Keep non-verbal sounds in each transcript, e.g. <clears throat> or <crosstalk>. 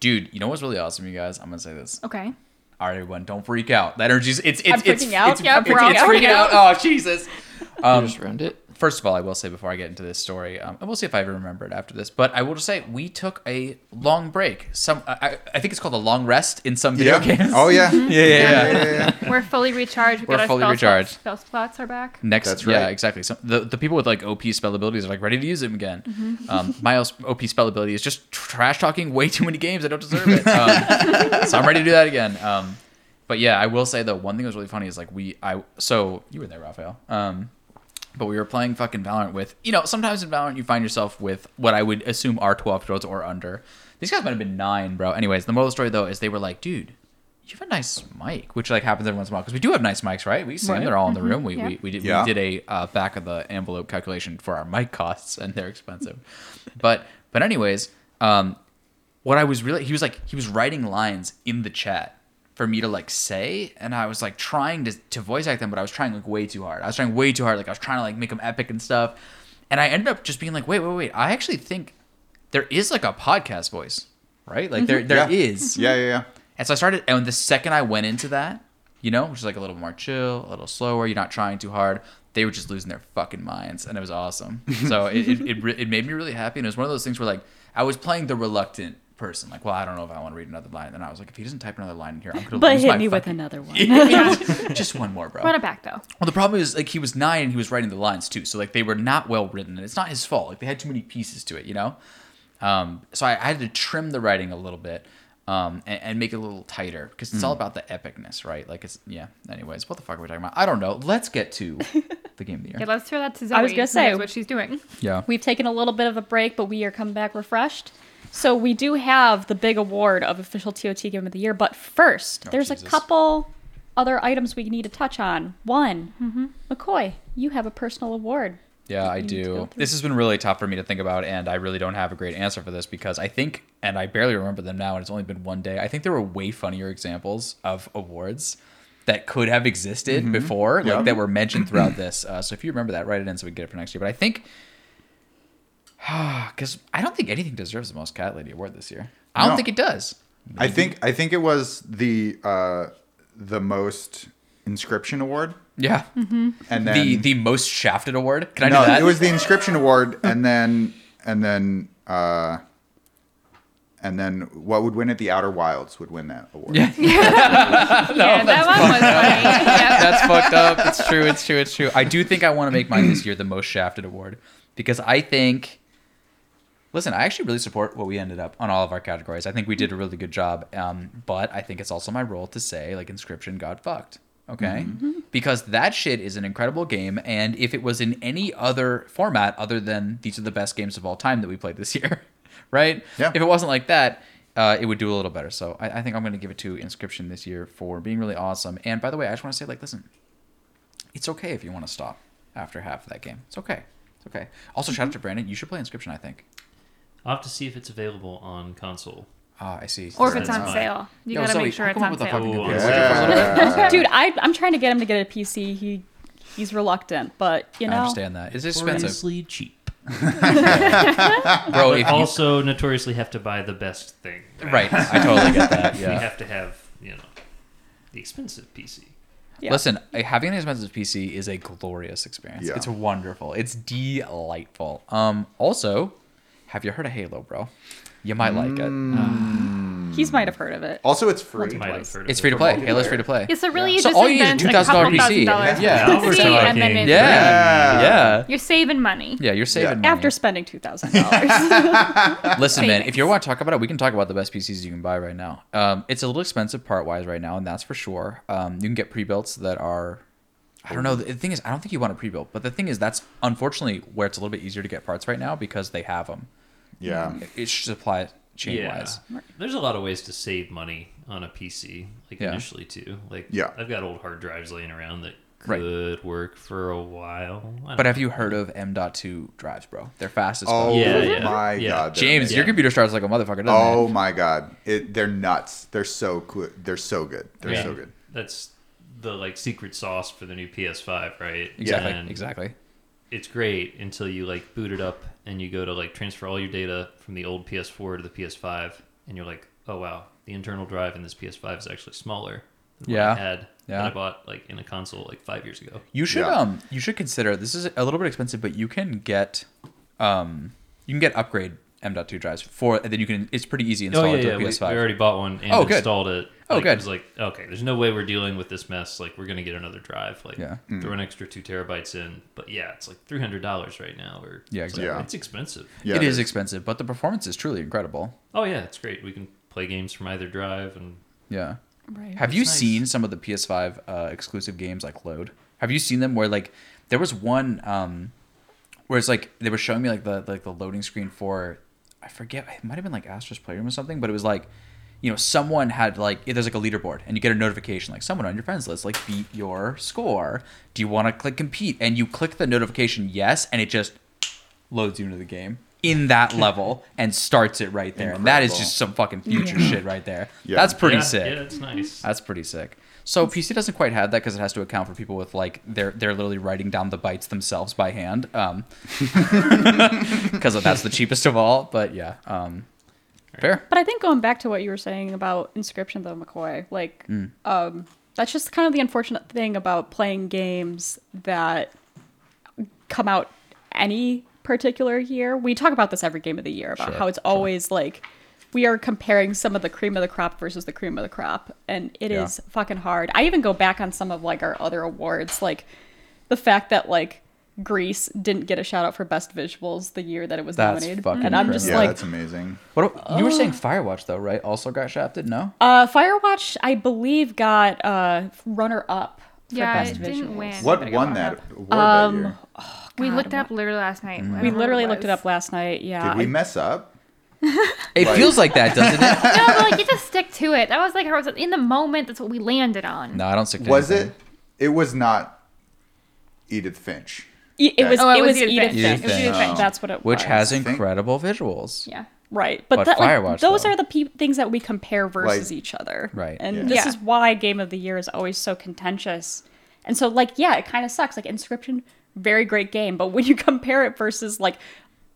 Dude, you know what's really awesome, you guys? I'm gonna say this. Okay. All right, everyone, don't freak out. That energy's it's it's I'm it's freaking out. It's, Yep, it's, it's freaking freaking out. Oh Jesus. Um, just ruined it. First of all, I will say before I get into this story, um, and we'll see if I ever remember it after this. But I will just say we took a long break. Some I, I think it's called a long rest in some video Yeah. games. Oh <laughs> yeah. yeah, yeah, Yeah, yeah. yeah, yeah. We're fully recharged. We We're got our fully spell recharged. Slots, spell slots are back. Next, That's yeah, exactly. So the, the people with like OP spell abilities are like ready to use them again. Mm-hmm. Um, my OP spell ability is just trash talking way too many games. I don't deserve it. Um, <laughs> so I'm ready to do that again. Um, but yeah, I will say though, one thing that was really funny is like we, I, so you were there, Raphael. Um, but we were playing fucking Valorant with, you know, sometimes in Valorant you find yourself with what I would assume are 12 year olds or under. These guys might have been nine, bro. Anyways, the moral of the story though is they were like, dude, you have a nice mic, which like happens every once in a while because we do have nice mics, right? We see them; they're all in the room. We, Yeah. we, we did Yeah. we did a uh, back of the envelope calculation for our mic costs, and they're expensive. <laughs> but but anyways, um, what I was really he was like he was writing lines in the chat for me to like say, and I was like trying to to voice act them, but I was trying like way too hard. I was trying way too hard. Like I was trying to like make them epic and stuff, and I ended up just being like, wait, wait, wait. I actually think there is like a podcast voice, right? Like there mm-hmm. there Yeah. is. Yeah, yeah, yeah. And so I started, and the second I went into that, you know, which is like a little more chill, a little slower, you're not trying too hard, they were just losing their fucking minds, and it was awesome. So it, it, it, it made me really happy, and it was one of those things where, like, I was playing the reluctant person. Like, well, I don't know if I want to read another line. And then I was like, if he doesn't type another line in here, I'm going to But lose hit my me with another one. <laughs> just one more, bro. Run it back though. Well, the problem is like he was nine and he was writing the lines too, so like they were not well written, and it's not his fault. Like they had too many pieces to it, you know. Um, so I, I had to trim the writing a little bit, um, and, and make it a little tighter because it's all about the epicness, right? Like it's yeah. Anyways, what the fuck are we talking about? I don't know. Let's get to <laughs> the game of the year. Yeah, year. let's throw that to Zoe. I was gonna say- what she's doing. Yeah. We've taken a little bit of a break, but we are coming back refreshed. So we do have the big award of official TOT Game of the Year. But first, Oh, there's Jesus. a couple other items we need to touch on. One, McCoy, you have a personal award. Yeah, I we need to go do. This has been really tough for me to think about, and I really don't have a great answer for this because I think, and I barely remember them now, and it's only been one day. I think there were way funnier examples of awards that could have existed before, Yeah. like that were mentioned throughout this. Uh, so if you remember that, write it in so we can get it for next year. But I think, <sighs> because I don't think anything deserves the most cat lady award this year. I don't No. think it does. I think I think it was the uh, the most Inscryption award, Yeah, and then the the most shafted award. Can I no, do that? it was the Inscryption award, <laughs> and then and then uh, and then what would win it? The Outer Wilds would win that award. Yeah. <laughs> yeah, <laughs> that one was funny. Yeah. That's fucked up. It's true. It's true. It's true. I do think I want to make mine this year the most shafted award because I think. Listen, I actually really support what we ended up on all of our categories. I think we did a really good job. Um, but I think it's also my role to say like Inscryption got fucked. Okay, because that shit is an incredible game, and if it was in any other format other than these are the best games of all time that we played this <laughs> year, right? Yeah. If it wasn't like that, uh, it would do a little better. So I, I think I'm going to give it to Inscryption this year for being really awesome. And by the way, I just want to say, like, listen, it's okay if you want to stop after half of that game. It's okay. It's okay. Also, shout out to Brandon. You should play Inscryption. I think. I'll have to see if it's available on console. Ah, I see. Or if it's on fine. sale. You Yo, gotta Zoe, make sure it's come up on with a sale. fucking good yeah. <laughs> Dude, I, I'm trying to get him to get a PC. He he's reluctant, but you I know, understand that. It's expensive, Notoriously cheap. <laughs> bro. But If you, also notoriously have to buy the best thing. right, I totally get that. <laughs> We Yeah. have to have, you know, the expensive PC. yeah. Listen, uh, having an expensive PC is a glorious experience. Yeah. It's wonderful. It's delightful. Um. Also, have you heard of Halo, bro? You might like it. Mm. he's might have heard of it. Also, it's free. Might have heard of It's free to play. multiplayer. Halo's free to play. Yeah, so really you So just all you need is invent a $2,000 couple PC. thousand dollars Yeah. Now for we're PC and then talking. it's Yeah. Yeah. You're saving money. Yeah, you're saving Yeah. money. After spending two thousand dollars. <laughs> Listen, man, if you want to talk about it, we can talk about the best PCs you can buy right now. Um, it's a little expensive part wise right now, and that's for sure. Um, you can get pre builts that are, I don't know. The thing is, I don't think you want a pre built, but the thing is, that's unfortunately where it's a little bit easier to get parts right now because they have them. Yeah. It's supply chain Yeah. wise. There's a lot of ways to save money on a PC, like Yeah. initially too. Like Yeah. I've got old hard drives laying around that Right. could work for a while. But don't have you heard of M.2 drives, bro? They're fast as Oh fuck. Yeah, yeah, my yeah. god. James, amazing. your computer starts like a motherfucker, doesn't Oh it? my god. It they're nuts. They're so cool. They're so good. They're Yeah. so good. That's the like secret sauce for the new PS5, right? Exactly. And Exactly. It's great until you like boot it up and you go to like transfer all your data from the old PS4 to the PS5, and you're like, oh wow, the internal drive in this PS5 is actually smaller than Yeah. what I had Yeah. that I bought like in a console like five years ago. You should Yeah. um you should consider this is a little bit expensive, but you can get um you can get upgrade M.2 drives for and then you can it's pretty easy to install oh yeah, into yeah. a We, we PS5. already bought one and Oh, good. installed it. Oh, Like, good. It was like, okay, there's no way we're dealing with this mess. Like, we're gonna get another drive. Like, Yeah. throw an extra two terabytes in. But yeah, it's like three hundred dollars right now. Or Yeah, it's exactly. like- It's expensive. Yeah, it is expensive, but the performance is truly incredible. Oh yeah, it's great. We can play games from either drive and Yeah. Right. Have you nice. seen some of the PS5 uh, exclusive games like load? Have you seen them where like there was one um where it's like they were showing me like the like the loading screen for I forget it might have been like Astro's Playroom or something, but it was like you know someone had like there's like a leaderboard and you get a notification like someone on your friends list like beat your score. Do you want to click compete? And you click the notification yes, and it just loads you into the game in that <laughs> level and starts it right there. And that is just some fucking future <clears throat> shit right there. Yeah. That's pretty yeah, sick. Yeah, it's nice. That's pretty sick. So PC doesn't quite have that because it has to account for people with like they're they're literally writing down the bytes themselves by hand, um, <laughs> because that's the cheapest of all. But yeah, um, fair. But I think going back to what you were saying about Inscryption, though, McCoy, like, Mm. um, that's just kind of the unfortunate thing about playing games that come out any particular year. We talk about this every game of the year about Sure, how it's always like we are comparing some of the cream of the crop versus the cream of the crop, and it is Yeah. fucking hard. I even go back on some of like our other awards, like the fact that like. Gris didn't get a shout out for best visuals the year that it was That's nominated, fucking and I'm just Yeah, like, that's amazing. What you were saying? Firewatch though, right? Also got shafted. No. Uh, Firewatch, I believe, got uh runner up. For Yeah, best it didn't visuals. win. What won that up. award Um, that year? We God, looked up literally last night. I don't We literally what looked it up last night. Yeah, Did we I- mess up? It Like- feels like that, doesn't it? <laughs> No, but like you just stick to it. That was like our, in the moment. That's what we landed on. no, I don't stick. To Was anything. it? It was not Edith Finch. E- it was. Oh, it was Edith Finch. Finch. Edith Finch. Oh. That's what it Which was. has think- incredible visuals. Yeah. Right, but, But that, like, Firewatch, those though. are the pe- things that we compare versus Like- each other. Right. And Yeah. this Yeah. is why Game of the Year is always so contentious. And so, like, yeah, it kind of sucks. Like, Inscryption, very great game, but when you <laughs> compare it versus like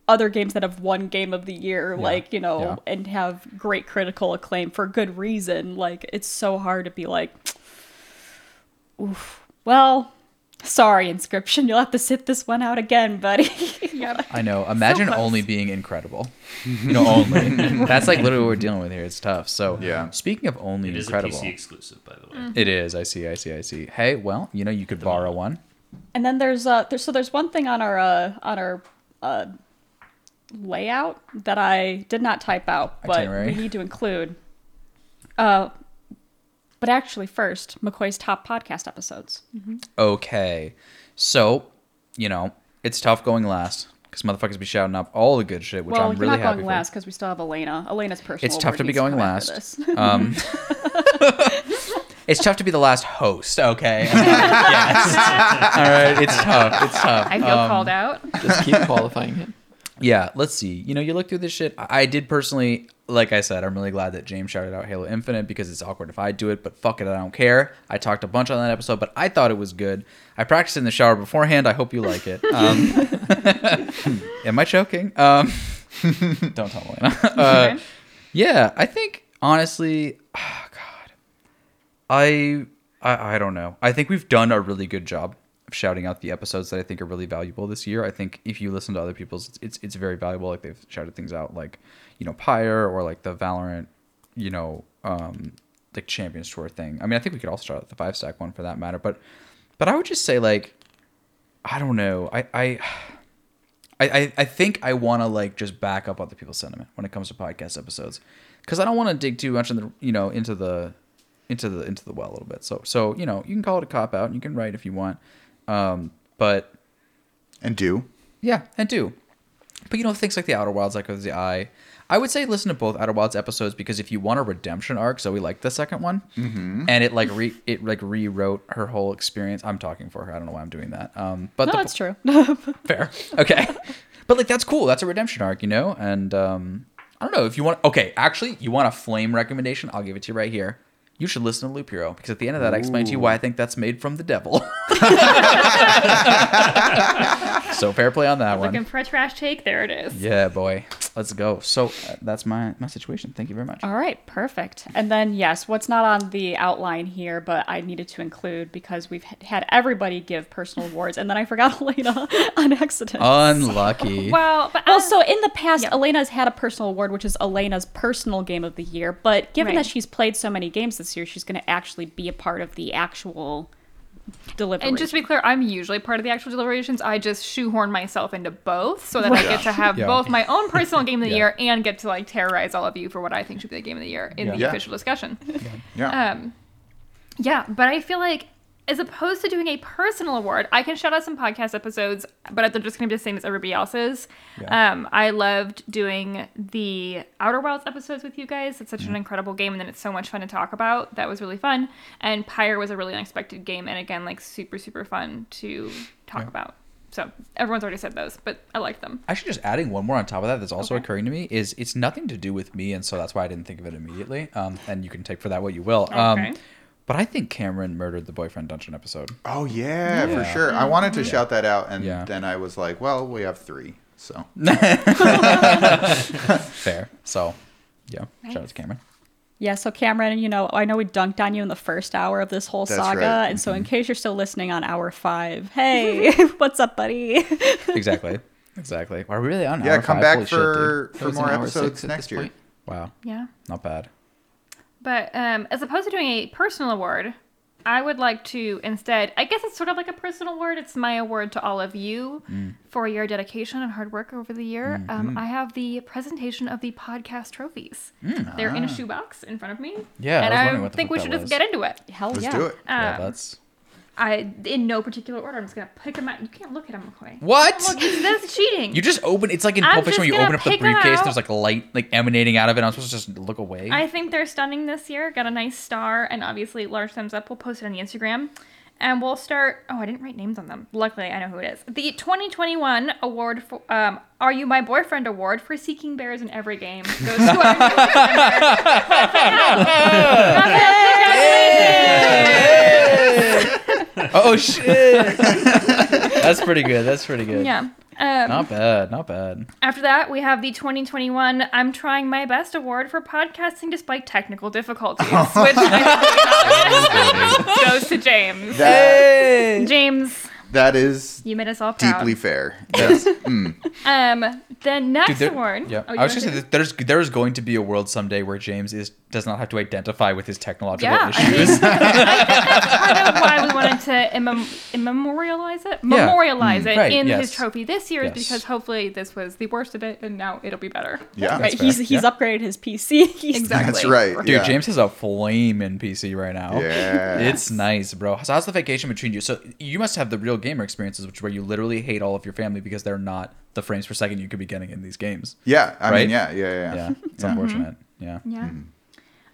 other games that have won Game of the Year, like you know, Yeah. and have great critical acclaim for good reason, like it's so hard to be like, oof. Well, sorry, Inscryption, you'll have to sit this one out again, buddy. <laughs> Yep. I know. Imagine close. only being incredible. <laughs> You know, only. That's like literally what we're dealing with here. It's tough. So Yeah. Speaking of only It is incredible, a PC exclusive, by the way. Mm. it is. I see. I see. I see. Hey, well, you know, you could borrow one. And then there's uh there's so there's one thing on our uh on our uh layout that I did not type out, but Itinerary. we need to include. Uh but actually first, McCoy's top podcast episodes. Okay. So, you know, it's tough going last because motherfuckers be shouting up all the good shit, which well, I'm you're really not happy going for. last because we still have Elena. Elena's personal. It's tough to be going come after last. Um, <laughs> it's tough to be the last host. Okay. yes. <laughs> All right. It's tough. It's tough. I feel Um, called out. Just keep qualifying it. Yeah, let's see. You know, you look through this shit. I did personally, like I said, I'm really glad that James shouted out Halo Infinite because it's awkward if I do it, but fuck it, I don't care. I talked a bunch on that episode, but I thought it was good. I practiced in the shower beforehand. I hope you like it. <laughs> Um, <laughs> am I choking? Um, <laughs> don't tell Elena. Uh, yeah, I think honestly, oh God, I, I I don't know. I think we've done a really good job shouting out the episodes that I think are really valuable this year. I think if you listen to other people's, it's it's, it's very valuable. Like they've shouted things out, like you know Pyre or like the Valorant, you know, um, like Champions Tour thing. I mean, I think we could also shout out the five stack one for that matter. But but I would just say like, I don't know. I I. I, I, I think I want to like just back up other people's sentiment when it comes to podcast episodes, because I don't want to dig too much in the you know into the into the into the well a little bit. So so you know you can call it a cop out. And you can write if you want, um, but And do. yeah, and do. But you know things like the Outer Wilds, like with the Eye. I would say listen to both Outer Wilds episodes because if you want a redemption arc, so we like the second one, Mm-hmm. and it like re it like rewrote her whole experience. I'm talking for her. I don't know why I'm doing that. Um, but No, the, that's true. <laughs> <laughs> fair. Okay. but like that's cool. That's a redemption arc, you know? And um I don't know if you want okay, actually you want a flame recommendation, I'll give it to you right here. You should listen to Loop Hero because at the end of that I explain to you why I think that's made from the devil. <laughs> <laughs> so fair play on that Looking one. for a trash take. There it is. Yeah, boy. let's go. So uh, that's my my situation. Thank you very much. All right, perfect. And then, yes, what's not on the outline here, but I needed to include because we've had everybody give personal awards, and then I forgot <laughs> Elena on accident. Unlucky. <laughs> Well, but well, uh, so in the past, Yep. Elena's had a personal award, which is Elena's personal game of the year. But given Right. that she's played so many games this year, she's going to actually be a part of the actual delivery. And just to be clear, I'm usually part of the actual deliberations. I just shoehorn myself into both so that I get to have Yeah. both my own personal game of the Yeah. year and get to like terrorize all of you for what I think should be the game of the year in Yeah. the Yeah. official discussion. Yeah. Um, yeah, but I feel like as opposed to doing a personal award, I can shout out some podcast episodes, but they're just going to be the same as everybody else's. Yeah. Um, I loved doing the Outer Wilds episodes with you guys. It's such an incredible game, and then it's so much fun to talk about. That was really fun. And Pyre was a really unexpected game, and again, like super, super fun to talk Yeah. about. So everyone's already said those, but I like them. Actually, just adding one more on top of that that's also Okay. occurring to me is it's nothing to do with me, and so that's why I didn't think of it immediately. Um, and you can take for that what you will. Um, Okay. But I think Cameron murdered the boyfriend dungeon episode. oh yeah, for sure. I wanted to shout that out, and Yeah. then I was like, well, we have three, so <laughs> <laughs> Fair. So, yeah. Shout out to Cameron. Yeah, so Cameron, you know, I know we dunked on you in the first hour of this whole That's saga, right. and so in mm-hmm. case you're still listening on hour five, <laughs> hey, what's up, buddy? Exactly. Exactly. Are we really on? Yeah, hour come five? back Holy shit, for- dude. for more an hour episodes next this year. point? Wow. Yeah. Not bad. But um, as opposed to doing a personal award, I would like to instead, I guess it's sort of like a personal award. It's my award to all of you Mm. for your dedication and hard work over the year. Mm-hmm. Um, I have the presentation of the podcast trophies. They're in a shoebox in front of me. Mm. Yeah, I and was I, wondering what the think we should was. just get into it. Hell yeah. let's yeah. do it. yeah, Um, that's. I, in no particular order, I'm just gonna pick them out. You can't look at them, McCoy. What? Look, that's cheating. <laughs> You just open. It's like in I'm Pulp Fiction when you open up the briefcase. and There's like light like emanating out of it. I'm supposed to just look away. I think they're stunning this year. Got a nice star and obviously large thumbs up. We'll post it on the Instagram. And we'll start. Oh, I didn't write names on them. Luckily, I know who it is. The 2021 award for um, "Are You My Boyfriend" award for seeking bears in every game goes to our <laughs> <laughs> oh shit. <laughs> That's pretty good. That's pretty good. Yeah. Um, Not bad. Not bad. After that, we have the 2021 I'm Trying My Best award for podcasting despite technical difficulties, <laughs> which goes to James. That, James, that is you made us all proud. deeply fair. Yes. Mm. Um, the next Dude, there- award. Yeah, Oh, I was wanna just saying say there's there's going to be a world someday where James is does not have to identify with his technological Yeah, I mean, issues. I think that's <laughs> part of why we wanted to immem- immemorialize it, memorialize Mm, it right, in yes. his trophy this year, Yes. is because hopefully this was the worst of it, and now it'll be better. Yeah. Right, he's he's Yeah. upgraded his PC. <laughs> He's Exactly. That's right. Dude, yeah. James has a flame in PC right now. Yeah. It's nice, bro. So how's the vacation between you? So you must have the real gamer experiences, which is where you literally hate all of your family because they're not the frames per second you could be getting in these games. Yeah. I Right? mean, yeah, yeah, yeah. Yeah, it's <laughs> Yeah. unfortunate. Yeah. Yeah.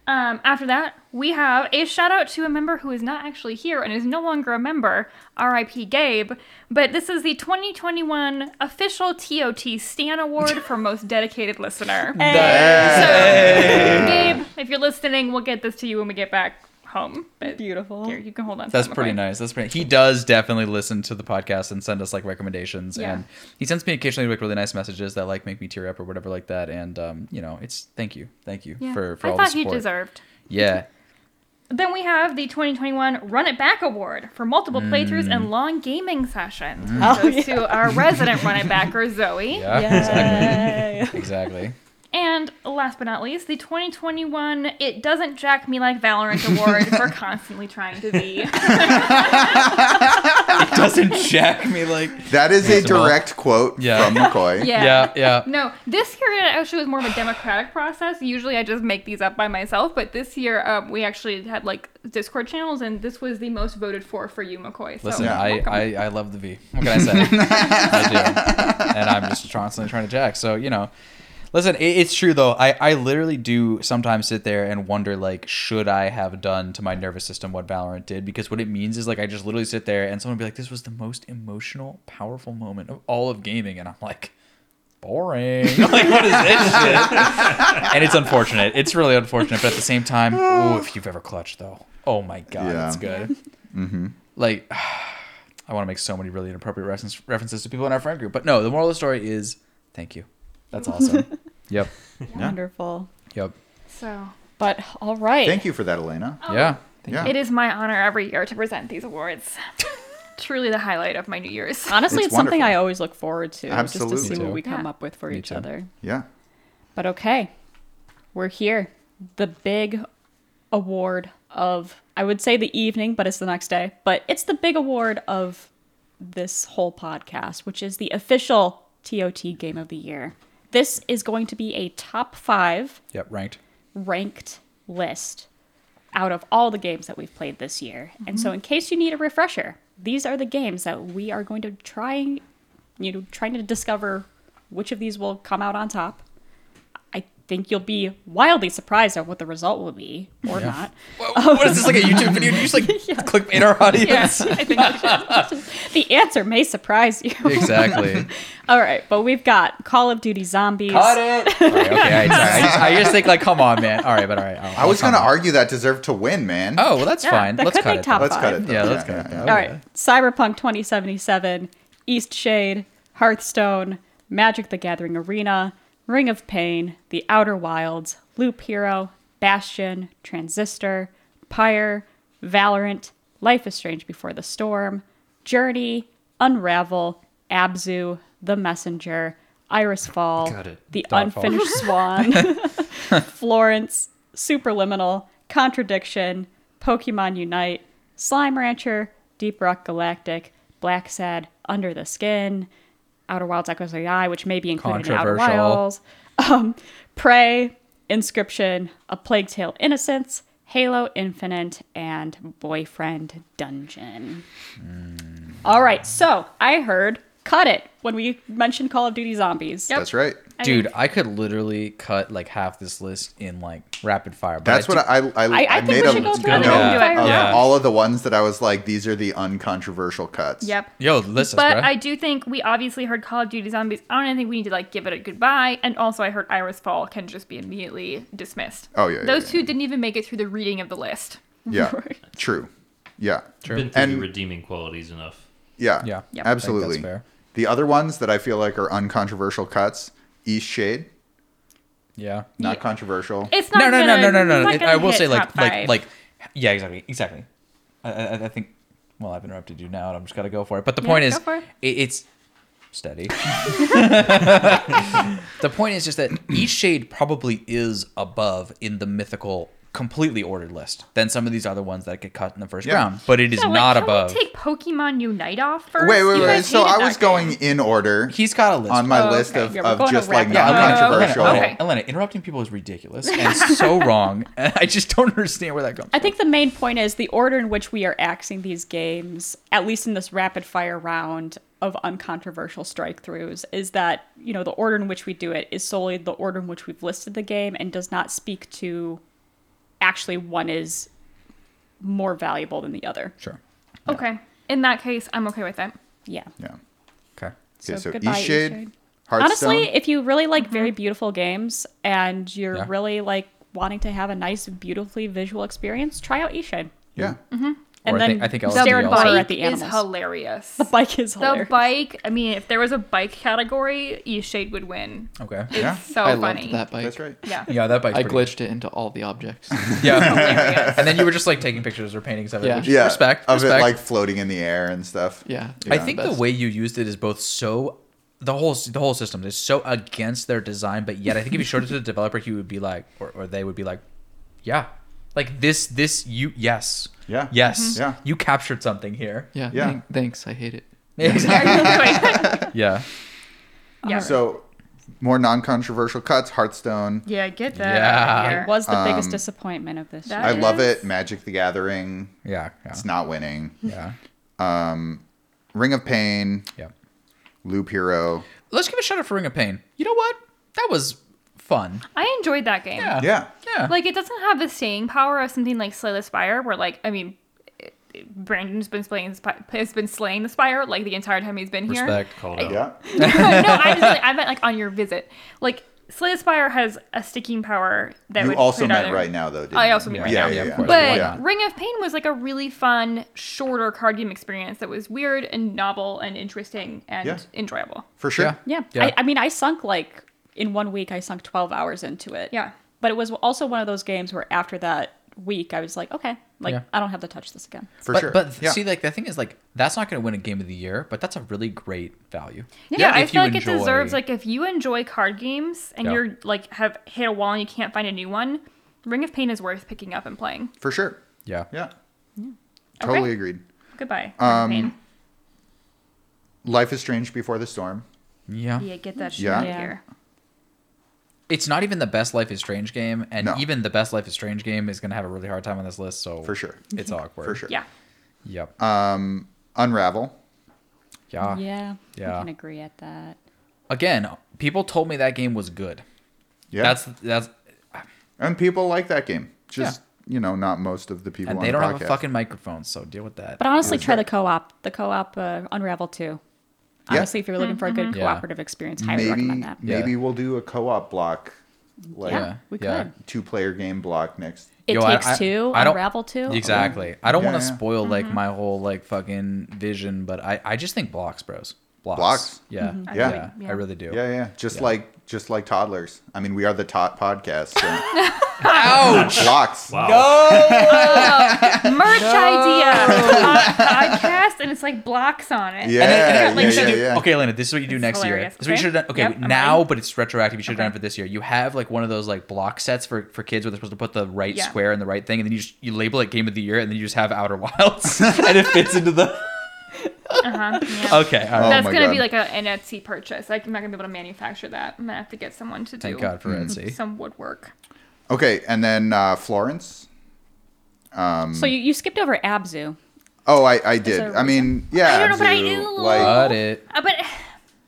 Um, after that, we have a shout out to a member who is not actually here and is no longer a member, RIP Gabe. But this is the 2021 official TOT Stan Award for <laughs> most dedicated listener. So, Gabe, if you're listening, we'll get this to you when we get back home. But beautiful. here, you can hold on. That's that, pretty nice. That's pretty. He does definitely listen to the podcast and send us like recommendations, Yeah. and he sends me occasionally like really nice messages that like make me tear up or whatever like that. And um, you know, it's thank you, thank you Yeah. for for I all thought the he deserved. Yeah, <laughs> Then we have the 2021 Run It Back Award for multiple playthroughs Mm. and long gaming sessions. Which <laughs> Oh, goes yeah. to our resident Run It Backer, Zoe. <laughs> yeah, exactly, exactly. And last but not least, the 2021 It Doesn't Jack Me Like Valorant Award <laughs> for constantly trying to be. <laughs> It doesn't jack me like. That is a Yes, direct quote yeah. from McCoy. <laughs> Yeah. Yeah, yeah. No, this year it actually was more of a democratic process. Usually I just make these up by myself, but this year um, we actually had like Discord channels, and this was the most voted for for you, McCoy. So Listen, I, welcome. I I love the V. What can I say? I do, and I'm just constantly trying to jack. So you know, listen, it's true though. I I literally do sometimes sit there and wonder like, should I have done to my nervous system what Valorant did? Because what it means is like I just literally sit there and someone be like, this was the most emotional, powerful moment of all of gaming, and I'm like. Boring. <laughs> like, what is this shit? <laughs> and it's unfortunate. It's really unfortunate, but at the same time, oh, if you've ever clutched though, oh my god, Yeah. it's good. Mm-hmm. Like, <sighs> I want to make so many really inappropriate references to people in our friend group. But no, the moral of the story is thank you. That's awesome. <laughs> Yep. Wonderful. Yep. So But all right. Thank you for that, Elena. Oh. Yeah. Yeah. it is my honor every year to present these awards. <laughs> Truly the highlight of my New Year's. Honestly, It's it's, something. I always look forward to. Just Absolutely. to see what we come Yeah. up with for Me each too. other. Yeah. But okay, we're here. The big award of, I would say the evening, but it's the next day. But it's the big award of this whole podcast, which is the official TOT Game of the Year. This is going to be a top five Yep. Ranked. ranked list out of all the games that we've played this year. And so mm-hmm. in case you need a refresher, these are the games that we are going to try you know trying to discover which of these will come out on top. I think you'll be wildly surprised at what the result will be or not. what is this like a YouTube video? Do you just like <laughs> clickbait our audience? Yes, I think we. <laughs> The answer may surprise you. Exactly. <laughs> all right, but we've got Call of Duty Zombies. it. All right, okay, I, sorry. I, just, I just think like, come on, man. All right, but all right. I'll, I was going to argue that deserve to win, man. Oh, well, that's Yeah, fine. that Let's could cut make it. top then. Let's cut it. though. Yeah, let's cut it. All right. Cyberpunk 2077, East Shade, Hearthstone, Magic the Gathering Arena, Ring of Pain, The Outer Wilds, Loop Hero, Bastion, Transistor, Pyre, Valorant, Life is Strange Before the Storm, Journey, Unravel, Abzu, The Messenger, Iris Fall. The. Unfinished Swan, <laughs> Florence, Superliminal, Contradiction, Pokemon Unite, Slime Rancher, Deep Rock Galactic, Black Sad, Under the Skin, Outer Wilds Echoes of the Eye, which may be included in Outer Controversial. Wilds, um, Prey, Inscryption, A Plague Tale Innocence, Halo Infinite, and Boyfriend Dungeon. All right, so I heard cut it when we mentioned Call of Duty Zombies. Yep. That's right. I Dude, mean, I could literally cut like half this list in like rapid fire. But That's I what I I, I, I think made we a should go through go. Yeah. of Yeah. all of the ones that I was like, these are the uncontroversial cuts. Yep. Yo, listen, But bro. I do think we obviously heard Call of Duty Zombies. I don't think we need to like give it a goodbye. And also, I heard Iris Fall can just be immediately dismissed. Oh, yeah, yeah, Those yeah. two didn't even make it through the reading of the list. <laughs> <laughs> Yeah. True. Yeah. Sure. Been through And- redeeming qualities enough. Yeah. Yeah. Yep. Absolutely. that's fair. The other ones that I feel like are uncontroversial cuts, East Shade, Yeah. not Yeah. controversial. It's not No, no, no, gonna- no, no, no. it's not It- I will say like top like like yeah, exactly, exactly. I, I, I think. Well, I've interrupted you now, and I'm just gonna go for it. But the Yeah, point is, it. it, it's steady. <laughs> the point is just that East Shade probably is above in the mythical completely ordered list than some of these other ones that get cut in the first Yeah. round. But it is Yeah, like, not can above. We take Pokemon Unite off first. wait, wait, You wait. guys So hated I was that going game. in order He's got a list. on my Oh, list okay. of, Yeah, we're of going just like rapid Yeah, fire. Elena, non-controversial. Elena, Okay. Elena, interrupting people is ridiculous and so <laughs> wrong. And I just don't understand where that comes I from. think the main point is the order in which we are axing these games, at least in this rapid fire round of uncontroversial strike throughs, is that, you know, the order in which we do it is solely the order in which we've listed the game and does not speak to actually one is more valuable than the other. Sure. Okay. In that case, I'm okay with it. Yeah. Yeah. Okay. So, Okay, so goodbye, East Shade, Hearthstone. Honestly, if you really like mm-hmm. very beautiful games and you're Yeah. really like wanting to have a nice, beautifully visual experience, try out East Shade. yeah. Mm-hmm. And Or I then think- I think The LSD also- bike at the is hilarious. The bike is hilarious. The bike, I mean, if there was a bike category, East Shade would win. Okay. It's Yeah. so I funny. loved that bike. That's right. Yeah. Yeah, that bike's I pretty glitched it into all the objects. <laughs> <laughs> Yeah. And then you were just like taking pictures or paintings of it. Yeah. Which, Yeah. Respect. Of respect. it like floating in the air and stuff. Yeah. I think Best. the way you used it is both so the whole the whole system is so against their design, but yet I think if you showed it to the developer, he would be like, or, or they would be like, yeah, like this this you yes Yeah. yes Yeah. you captured something here. Yeah. Yeah. thank- thanks. I hate it. <laughs> Exactly. <laughs> yeah. yeah. So more non-controversial cuts. Hearthstone. yeah, I get that. Yeah. It was the biggest Um, disappointment of this that- year. I love it. Magic the Gathering. Yeah. Yeah. It's not winning. Yeah. Um, Ring of Pain. Yeah. Loop Hero. Let's give a shout out for Ring of Pain. You know what? That was fun. I enjoyed that game. Yeah. Yeah. Yeah. Like, it doesn't have the staying power of something like Slay the Spire, where, like, I mean, it- it- Brandon's been slaying the spire, has been slaying the spire like the entire time he's been here. respect. Called out. Yeah. <laughs> no, I just like, I meant like on your visit. Like Slay the Spire has a sticking power that You would also meant out- right now, though. Didn't I you? also mean right yeah, now. Yeah, Yeah, yeah. But yeah. Ring of Pain was like a really fun, shorter card game experience that was weird and novel and interesting and Yeah. enjoyable. For sure. Yeah. Yeah. Yeah. I, I mean, I sunk like in one week I sunk 12 hours into it. Yeah. But it was also one of those games where after that week I was like, okay, like Yeah. I don't have to touch this again. For but, sure. But yeah. see, like the thing is, like that's not going to win a game of the year, but that's a really great value. Yeah, I feel you like it deserves like if you enjoy card games and Yeah. you're like have hit a wall and you can't find a new one, Ring of Pain is worth picking up and playing. for sure. Yeah. Yeah. Totally Okay. agreed. Goodbye. Um, Ring of Life is Strange Before the Storm. Yeah. Yeah, get that shit Yeah. out of here. It's not even the best Life is Strange game, and No. even the best Life is Strange game is going to have a really hard time on this list. So For sure. it's awkward. For sure. Yeah. Yep. Um, Unravel. yeah. yeah. Yeah. I can agree at that. Again, people told me that game was good. Yeah. That's that's, and people like that game. Just you know, not most of the people. and on they the don't have a fucking microphone, so deal with that. But honestly, try that? the co-op. The co-op uh, Unravel 2. Yeah. Honestly, if you're looking for a good Yeah. cooperative experience, highly Maybe recommend that. Yeah. maybe we'll do a co-op block, like Yeah, we yeah. could. two-player game block next. It Yo, takes I- two. I don't- Unravel 2. Exactly. I don't Yeah, want to yeah. spoil like Mm-hmm. my whole like fucking vision, but I I just think blocks, bros. Blocks. Blocks? Yeah. I Yeah. Yeah. I really do. Yeah, yeah. Just Yeah. like just like toddlers. I mean, we are the tot podcast. So. Ouch. <laughs> Blocks. Wow. <laughs> Merch idea. Pod- podcast and it's like blocks on it. Yeah, And then- and then, yeah, should yeah, do- yeah. Okay, Elena, this is what you do It's next hilarious. year. This is what you Okay. should have done. Okay, Yep, now, but it's retroactive. You should have done it for this year. You have like one of those like block sets for, for kids where they're supposed to put the right Yeah. square in the right thing, and then you just you label it game of the year, and then you just have Outer Wilds, <laughs> and it fits into the. Uh-huh. Yeah. Okay, all right. Oh That's my gonna God. be like a, an Etsy purchase. Like, I'm not gonna be able to manufacture that. I'm gonna have to get someone to do God for. Etsy. <laughs> some woodwork. Okay, and then uh, Florence. Um, So you, you skipped over Abzu. oh, I, I did. there a I mean, yeah. I don't know, but I Abzu, knew. like Got it. Uh, but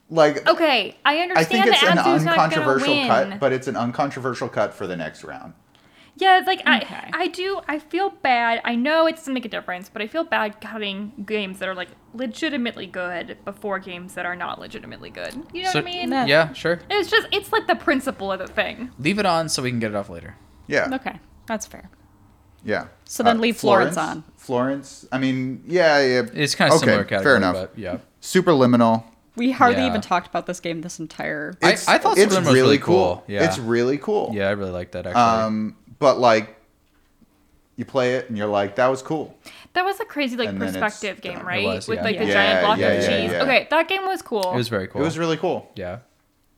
like okay, I understand. I think it's that an Abzu's uncontroversial cut, but it's an uncontroversial cut for the next round. Yeah, it's like Okay. I, I do. I feel bad. I know it doesn't make a difference, but I feel bad cutting games that are like legitimately good before games that are not legitimately good. You know So- what I mean? That- Yeah, sure. It's just it's like the principle of the thing. Leave it on so we can get it off later. Yeah. Okay, that's fair. Yeah. Uh, So then leave Florence on. Florence. I mean, yeah, yeah. It's kind of okay, similar category, Fair enough. but yeah. Superliminal. We hardly Yeah. even talked about this game this entire. I- I thought it's was really really cool. cool. Yeah. It's really cool. Yeah, I really like that actually. Um, but like, you play it and you're like, that was cool. That was a crazy like And then it's perspective done. game, It right? was, With yeah. like the Yeah. giant block Yeah, of yeah, cheese. yeah. Okay, that game was cool. it was very cool. It was really cool. yeah.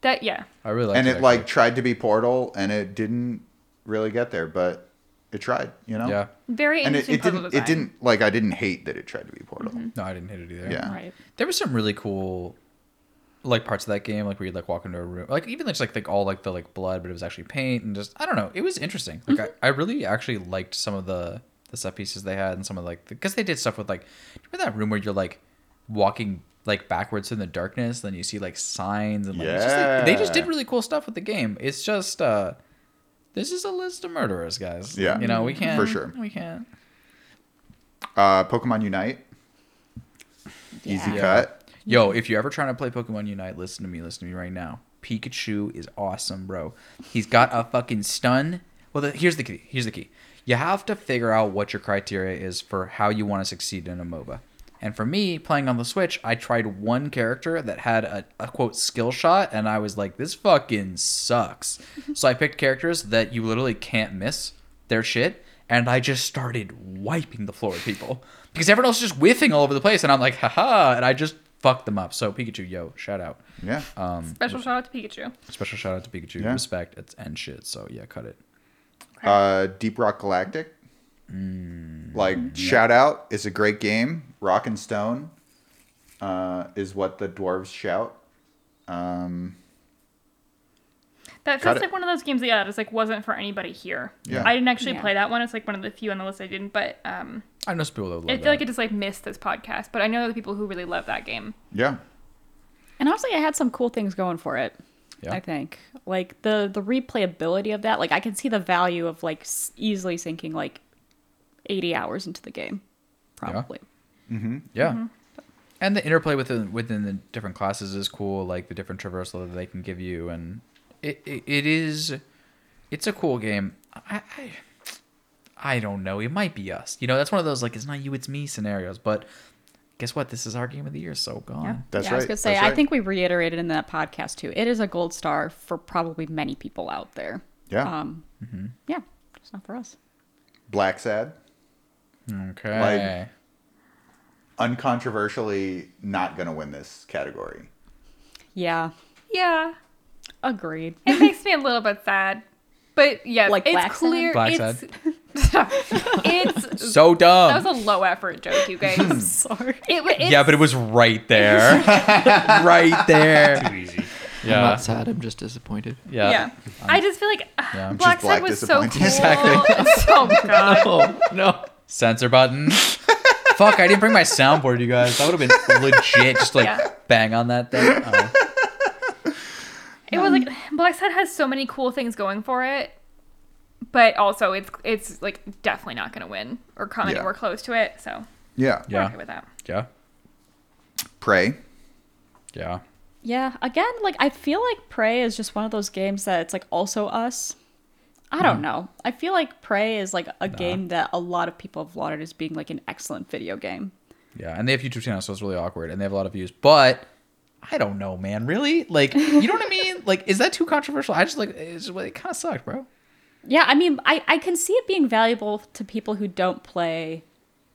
that yeah. I really liked and it. it like actually. tried to be Portal, and it didn't really get there, but it tried. You know. Yeah. Very And it, interesting it puzzle didn't. design. It didn't like I didn't hate that it tried to be Portal. Mm-hmm. No, I didn't hate it either. Yeah. Right. There was some really cool like parts of that game, like where you'd like walk into a room, like even just like like all like the like blood, but it was actually paint and just I don't know. It was interesting. Like I, I really actually liked some of the the set pieces they had and some of like because they did stuff with like remember that room where you're like walking like backwards in the darkness, then you see like signs and like, it's just, like they just did really cool stuff with the game. It's just uh this is a list of murderers, guys. Yeah. you know we can't For sure. We can't. Uh, Pokemon Unite. Easy Yeah. cut. Yo, if you're ever trying to play Pokemon Unite, listen to me. Listen to me right now. Pikachu is awesome, bro. He's got a fucking stun. Well, the, here's the key. Here's the key. You have to figure out what your criteria is for how you want to succeed in a MOBA. And for me, playing on the Switch, I tried one character that had a, a quote skill shot, and I was like, this fucking sucks. <laughs> so I picked characters that you literally can't miss their shit, and I just started wiping the floor with people because everyone else is just whiffing all over the place, and I'm like, haha, and I just fucked them up. So Pikachu, yo, shout out. Yeah. Um, Special shout out to Pikachu. special shout out to Pikachu. Yeah. Respect it's and shit. So yeah, cut it. Uh, Deep Rock Galactic. Mm. Like shout out, it's a great game. Rock and Stone uh, is what the dwarves shout. Um, That Cut feels it. like one of those games that yeah, just like wasn't for anybody here. Yeah. I didn't actually Yeah. play that one. It's like one of the few on the list I didn't, but um, I know some people that would love I feel that. like it just like missed this podcast. But I know the people who really love that game. yeah. And honestly, I had some cool things going for it. Yeah. I think like the the replayability of that. Like I can see the value of like s- easily sinking like eighty hours into the game, probably. Mm-hmm. Yeah. Mm-hmm. And the interplay within within the different classes is cool, like the different traversal that they can give you, and it it, it is, it's a cool game. I, I I don't know. It might be us. You know, that's one of those like it's not you, it's me scenarios. But guess what? This is our game of the year. So gone. That's yeah, I was gonna say. that's I think we reiterated in that podcast too. It is a gold star for probably many people out there. Yeah. Um, Mm-hmm. yeah, just not for us. Black Sad, Okay. Like, uncontroversially not gonna win this category. Yeah, Yeah. agreed. It makes me a little bit sad. But yeah, Like it's Black Sad? clear Black it's <laughs> it's so dumb. that was a low effort joke, you guys. <laughs> Sorry. It, wa- it's, yeah, but it was right there. <laughs> right there. Too easy. I'm Yeah. not sad. I'm just disappointed. Yeah. yeah. I just feel like uh, Yeah. Black Just black Sad was so cool. disappointing. Exactly. oh god. Oh no. Censor button. Fuck, I didn't bring my soundboard, you guys. That would have been legit. Just like Yeah. bang on that thing. Oh. It was like um, <sighs> Black Sad has so many cool things going for it, but also it's it's like definitely not going to win or come Yeah. anywhere close to it. So Yeah. we're Yeah. okay with that. Yeah. Prey. Yeah. Yeah, again, like I feel like Prey is just one of those games that it's like also us. I don't mm-hmm. know. I feel like Prey is like a game that a lot of people have lauded as being like an excellent video game. Yeah. And they have YouTube channels, so it's really awkward. And they have a lot of views. But I don't know, man. Really? Like, you know what I <laughs> mean? Like, is that too controversial? I just like it's just, it kind of sucked, bro. Yeah, I mean, I, I can see it being valuable to people who don't play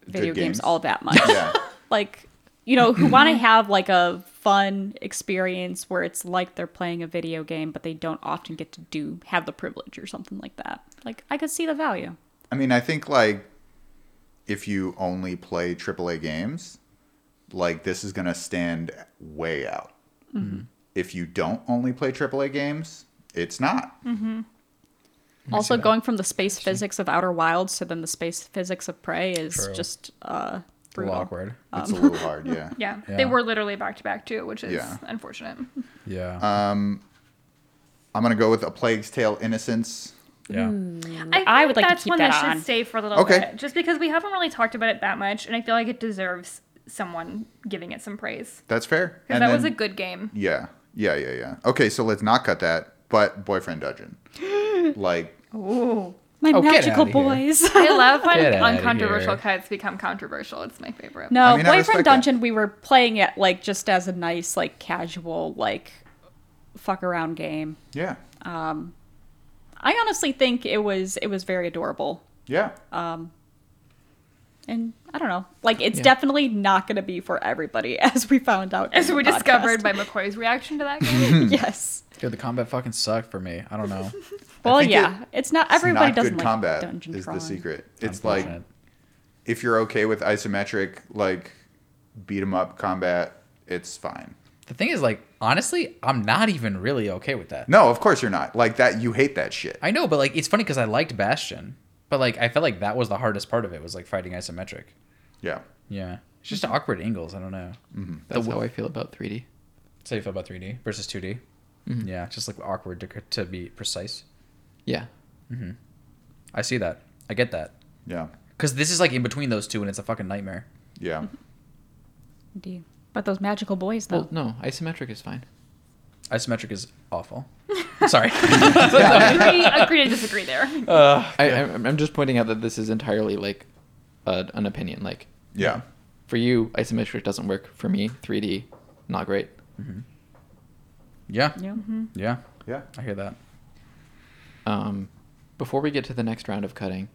video games games. all that much. Yeah. <laughs> like, you know, who want to have like a fun experience where it's like they're playing a video game, but they don't often get to do have the privilege or something like that. Like, I could see the value. I mean, I think like if you only play AAA games, like this is gonna stand way out. Mm-hmm. If you don't only play AAA games, it's not. Mm-hmm. Also, going from the space physics of Outer Wilds to then the space physics of Prey is True. just uh, It's a little brutal. awkward. Um, it's a little hard, <laughs> yeah. Yeah, Yeah. they were literally back to back too, which is Yeah. unfortunate. Yeah. Um, I'm gonna go with A Plague's Tale: Innocence. yeah. Hmm. I, I would like to that's keep one that that, on. should stay for a little Okay. bit, just because we haven't really talked about it that much, and I feel like it deserves someone giving it some praise That's fair. because that was a good game. Yeah, yeah, yeah, yeah. Okay, so let's not cut that. But Boyfriend Dungeon, <gasps> like, Ooh, My Oh, magical boys. I love when Get uncontroversial here. cuts become controversial. It's my favorite. No, I mean, Boyfriend respect that. Dungeon, we were playing it like just as a nice, like casual, like fuck around game. yeah, Um I honestly think it was it was very adorable. yeah, And I don't know. Like it's Yeah. definitely not gonna be for everybody, <laughs> as we found out. As we the discovered by McCoy's reaction to that <laughs> game. <laughs> yes. Dude, the combat fucking sucked for me. I don't know. Well, think yeah. it's not everybody it's not doesn't good like combat dungeon is crawling. the secret. It's like if you're okay with isometric, like beat 'em up combat, it's fine. The thing is, like, honestly, I'm not even really okay with that. No, of course you're not. Like that, you hate that shit. I know, but like, it's funny because I liked Bastion, but like, I felt like that was the hardest part of it was like fighting isometric. Yeah, Yeah, it's just awkward angles. I don't know. That's how I feel about 3D. That's how you feel about 3D versus 2D. Yeah, just like awkward to to be precise. Yeah. Mhm. I see that. I get that. yeah, Because this is like in between those two, and it's a fucking nightmare. yeah. <laughs> Indeed. But those magical boys, though. Well, no, isometric is fine. Isometric is awful. <laughs> Sorry. <laughs> agree, agree to disagree there. uh, I, I'm I'm just pointing out that this is entirely like uh, an opinion. Like Yeah. for you, isometric doesn't work. For me, 3D, not great. yeah. yeah. Yeah. Yeah. I hear that. Um, before we get to the next round of cutting,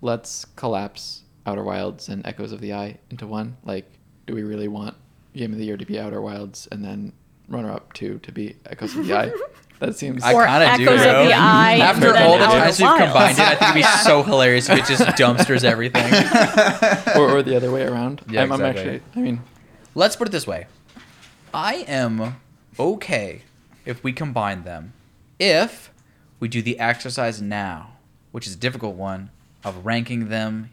let's collapse Outer Wilds and Echoes of the Eye into one. Like, do we really want Game of the Year to be Outer Wilds and then runner up two to be Echoes of the Eye? <laughs> That seems. I Or kind of do. Echoes of bro. the Eye After and all the times we've combined it, I think it'd be Yeah. <laughs> so hilarious if it just dumpsters everything. <laughs> or, or the other way around. Yeah, I'm, I'm actually. I mean, Let's put it this way. I am okay if we combine them. If we do the exercise now, which is a difficult one, of ranking them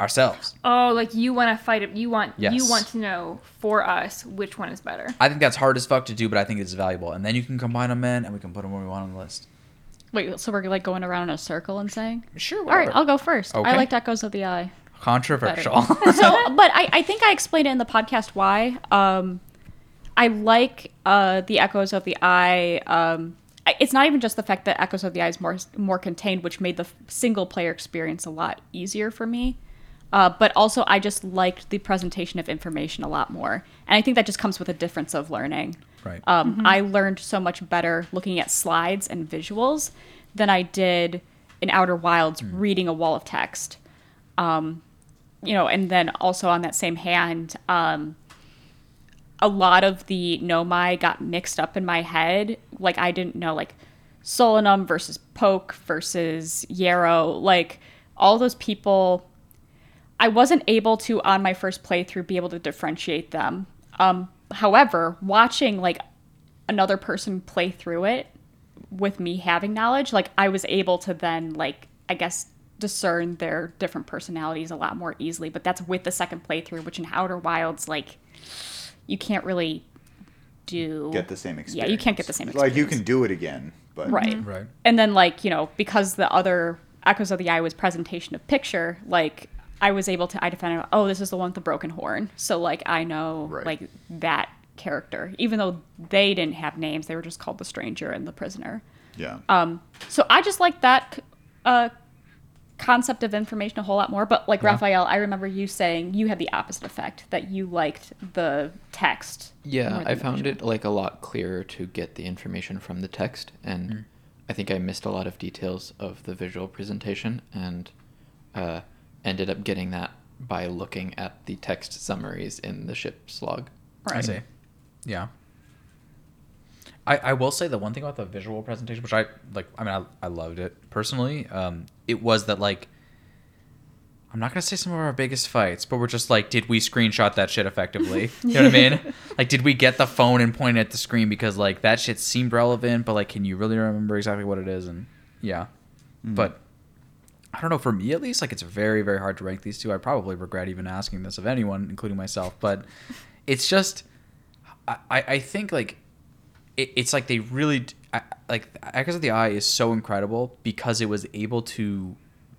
ourselves. Oh, like you want to fight it. You want yes. you want to know for us which one is better. I think that's hard as fuck to do, but I think it's valuable. And then you can combine them in, and we can put them where we want on the list. Wait, so we're like going around in a circle and saying? Sure. All right, I'll go first. Okay. I liked Echoes of the Eye. Controversial. <laughs> so, but I, I think I explained it in the podcast why. Um, I like uh, the Echoes of the Eye. Um, it's not even just the fact that Echoes of the Eye is more more contained, which made the single player experience a lot easier for me. Uh, but also, I just liked the presentation of information a lot more. And I think that just comes with a difference of learning. Right. Um, I learned so much better looking at slides and visuals than I did in Outer Wilds reading a wall of text. Um, you know, and then also on that same hand, um, a lot of the Nomai got mixed up in my head. Like I didn't know like Solanum versus Poke versus Yarrow. Like all those people, I wasn't able to on my first playthrough be able to differentiate them. Um, however, watching like another person play through it with me having knowledge, like I was able to then like I guess discern their different personalities a lot more easily. But that's with the second playthrough, which in Outer Wilds, like you can't really do Get the same experience. Yeah, you can't get the same experience. Like you can do it again, but right. Right. And then like you know because the other Echoes of the Eye was presentation of picture, like I was able to identify oh this is the one with the broken horn, so like I know Right. like that character, even though they didn't have names, they were just called the stranger and the prisoner. Yeah. Um, so I just like that uh, concept of information a whole lot more. But like Yeah. Raphael, I remember you saying you had the opposite effect that you liked the text. Yeah, I found it like a lot clearer to get the information from the text, and I think I missed a lot of details of the visual presentation, and uh, ended up getting that by looking at the text summaries in the ship's log. I see. Yeah. I, I will say the one thing about the visual presentation, which I like, I mean, I, I loved it personally. Um, it was that like, I'm not gonna say some of our biggest fights, but we're just like, did we screenshot that shit effectively? <laughs> You know what I mean? <laughs> Like, did we get the phone and point it at the screen because like that shit seemed relevant, but like, can you really remember exactly what it is? And yeah, but I don't know. For me, at least, like it's very, very hard to rank these two. I probably regret even asking this of anyone, including myself. But <laughs> it's just, I, I I think like, it, it's like they really d- I, like Echoes of the Eye is so incredible because it was able to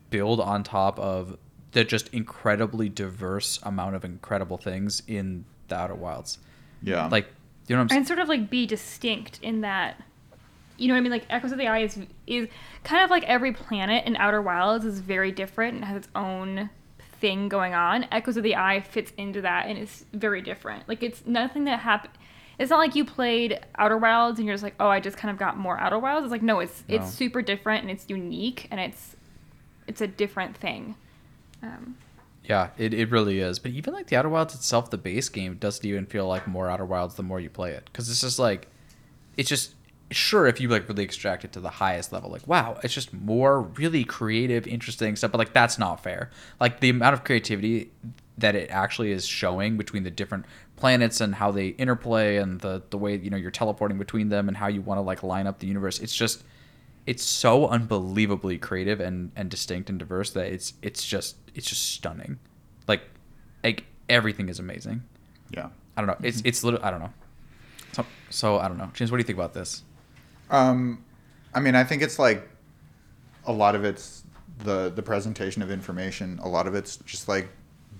build on top of the just incredibly diverse amount of incredible things in the Outer Wilds. yeah. Like, you know what I'm saying? and sort of like be distinct in that you know what I mean? Like Echoes of the Eye is is kind of like every planet in Outer Wilds is very different and has its own thing going on. Echoes of the Eye fits into that and is very different. Like it's nothing that happened. It's not like you played Outer Wilds and you're just like, oh, I just kind of got more Outer Wilds. It's like no, it's No. it's super different and it's unique and it's it's a different thing. Um, Yeah, it, it really is. But even like the Outer Wilds itself, the base game doesn't even feel like more Outer Wilds the more you play it. Because it's just like, it's just, sure, if you like really extract it to the highest level, like, wow, it's just more really creative, interesting stuff. But like, that's not fair. Like, the amount of creativity that it actually is showing between the different planets and how they interplay and the, the way, you know, you're teleporting between them and how you want to like line up the universe. It's just, it's so unbelievably creative and, and distinct and diverse that it's it's just it's just stunning. Like like everything is amazing. yeah. I don't know. It's mm-hmm. it's little I don't know. So so I don't know. James, what do you think about this? Um, I mean, I think it's like a lot of it's the the presentation of information. A lot of it's just like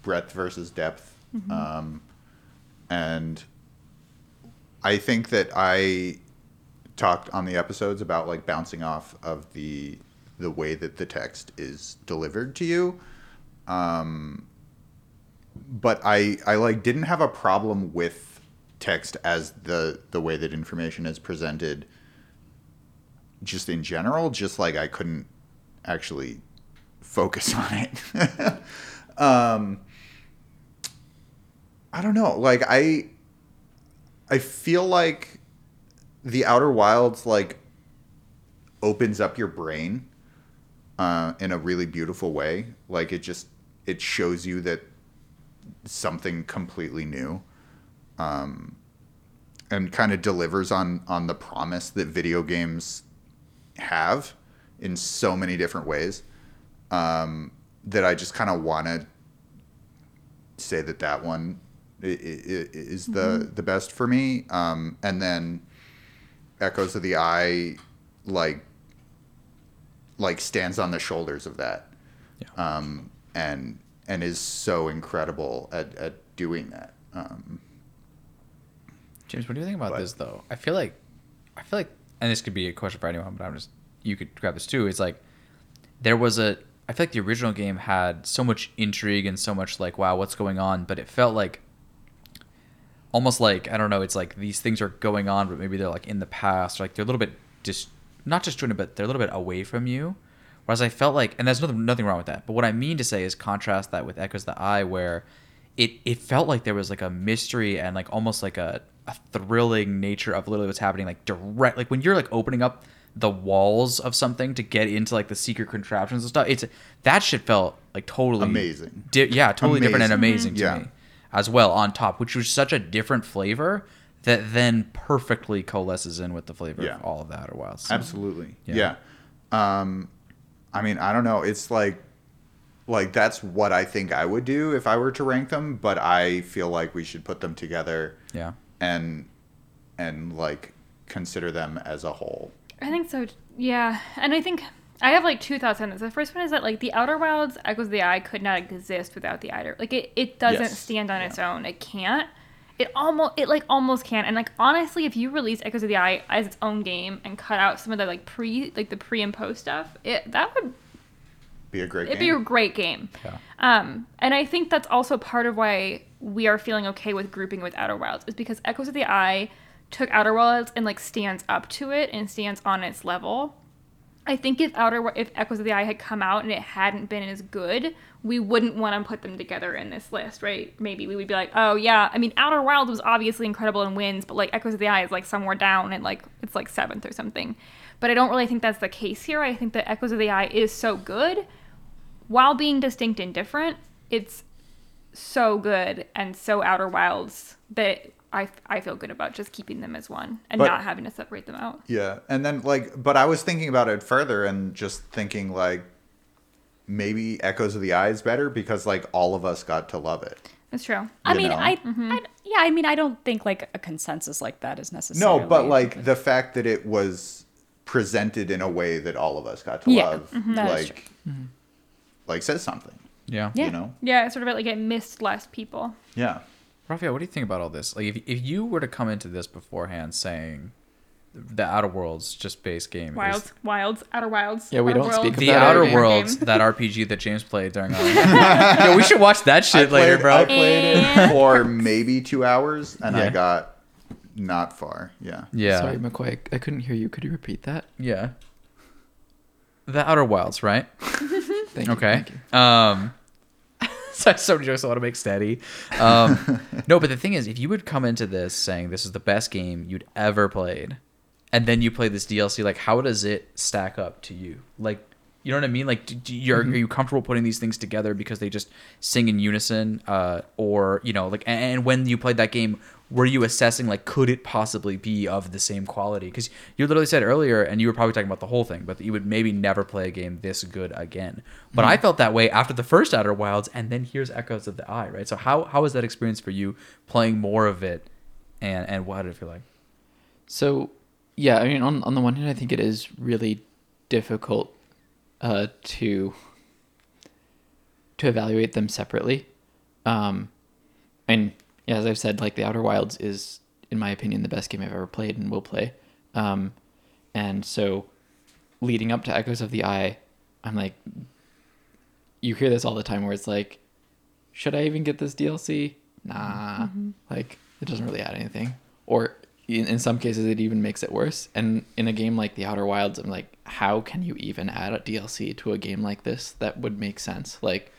breadth versus depth, um, and I think that I talked on the episodes about like bouncing off of the the way that the text is delivered to you. Um, but I I like didn't have a problem with text as the the way that information is presented just in general just like I couldn't actually focus <laughs> on it. Um I don't know like I I feel like the outer wilds like opens up your brain uh, in a really beautiful way. Like it just it shows you that something completely new um, and kind of delivers on on the promise that video games have in so many different ways um, that I just kind of want to say that that one is the the best for me um, and then echoes of the eye like like stands on the shoulders of that Yeah. um, and and is so incredible at, at doing that um, James, what do you think about But- this though? I feel like I feel like and this could be a question for anyone, but I'm just you could grab this too. It's like there was a I feel like the original game had so much intrigue and so much like wow what's going on, but it felt like almost like I don't know. It's like these things are going on, but maybe they're like in the past. Like they're a little bit just not disjointed, but they're a little bit away from you. Whereas I felt like, and there's nothing nothing wrong with that. But what I mean to say is contrast that with Echoes of the Eye, where it it felt like there was like a mystery and like almost like a, a thrilling nature of literally what's happening. Like direct, like when you're like opening up the walls of something to get into like the secret contraptions and stuff. It's that shit felt like totally Amazing. Di- yeah, totally different and Amazing. amazing to Yeah. me as well on top, which was such a different flavor that then perfectly coalesces in with the flavor Yeah. of all of the Outer Wilds. Absolutely. Yeah. Yeah. Um, I mean, I don't know. It's like, like that's what I think I would do if I were to rank them. But I feel like we should put them together Yeah. And and like consider them as a whole. I think so. Yeah, and I think I have like two thoughts on this. The first one is that like the Outer Wilds, Echoes of the Eye could not exist without the Outer. Like it, it doesn't Yes. stand on its own. It can't. It almost, it like almost can. And like honestly, if you release Echoes of the Eye as its own game and cut out some of the like pre, like the pre and post stuff, it that would Be a great It'd be a great game. Yeah. Um, and I think that's also part of why we are feeling okay with grouping with Outer Wilds is because Echoes of the Eye took Outer Wilds and like stands up to it and stands on its level. I think if Outer if Echoes of the Eye had come out and it hadn't been as good, we wouldn't want to put them together in this list, right? Maybe we would be like, oh yeah, I mean Outer Wilds was obviously incredible and wins, but like Echoes of the Eye is like somewhere down and like it's like seventh or something. But I don't really think that's the case here. I think that Echoes of the Eye is so good while being distinct and different, it's so good and so Outer Wilds that I, I feel good about just keeping them as one and But- not having to separate them out. Yeah, and then like, but I was thinking about it further and just thinking like, maybe Echoes of the Eye is better because like all of us got to love it. That's true. I mean. I, Mm-hmm. I, yeah, I mean, I don't think like a consensus like that is necessary. No, but like the fact that it was presented in a way that all of us got to Yeah, love, Mm-hmm. That is like, like says something. Yeah. Yeah. You know? Yeah, it's sort of like it missed less people. Yeah. Raphael, what do you think about all this? Like, if, if you were to come into this beforehand saying the Outer Worlds just base game is Wilds, Wilds, Outer Wilds. Yeah, we Outer don't speak Worlds, the about Outer. Worlds, Game. <laughs> that RPG that James played during our. <laughs> <laughs> Yo, we should watch that shit I later, played, bro. I played it for maybe two hours, and Yeah. I got not far. Yeah. yeah. Sorry, McCoy. I couldn't hear you. Could you repeat that? Yeah. The Outer Wilds, right? Thank you, Okay. you. Um, <laughs> so so many jokes I want to make steady. Um, <laughs> no, but the thing is, if you would come into this saying this is the best game you'd ever played, and then you play this DLC, like how does it stack up to you? Like, you know what I mean? Like, do, do you, are, are you comfortable putting these things together because they just sing in unison, uh, or you know, like, and, and when you played that game, were you assessing like could it possibly be of the same quality? Because you literally said earlier, and you were probably talking about the whole thing, but that you would maybe never play a game this good again. But I felt that way after the first Outer Wilds, and then here's Echoes of the Eye, right? So how how was that experience for you playing more of it, and and what did it feel like? So, yeah, I mean, on on the one hand, I think it is really difficult uh, to to evaluate them separately. Um, and yeah, as I've said, like the Outer Wilds is, in my opinion, the best game I've ever played and will play. Um, and so, leading up to Echoes of the Eye, I'm like, you hear this all the time, where it's like, should I even get this DLC? Nah, like it doesn't really add anything. Or in, in some cases, it even makes it worse. And in a game like The Outer Wilds, I'm like, how can you even add a DLC to a game like this that would make sense? Like,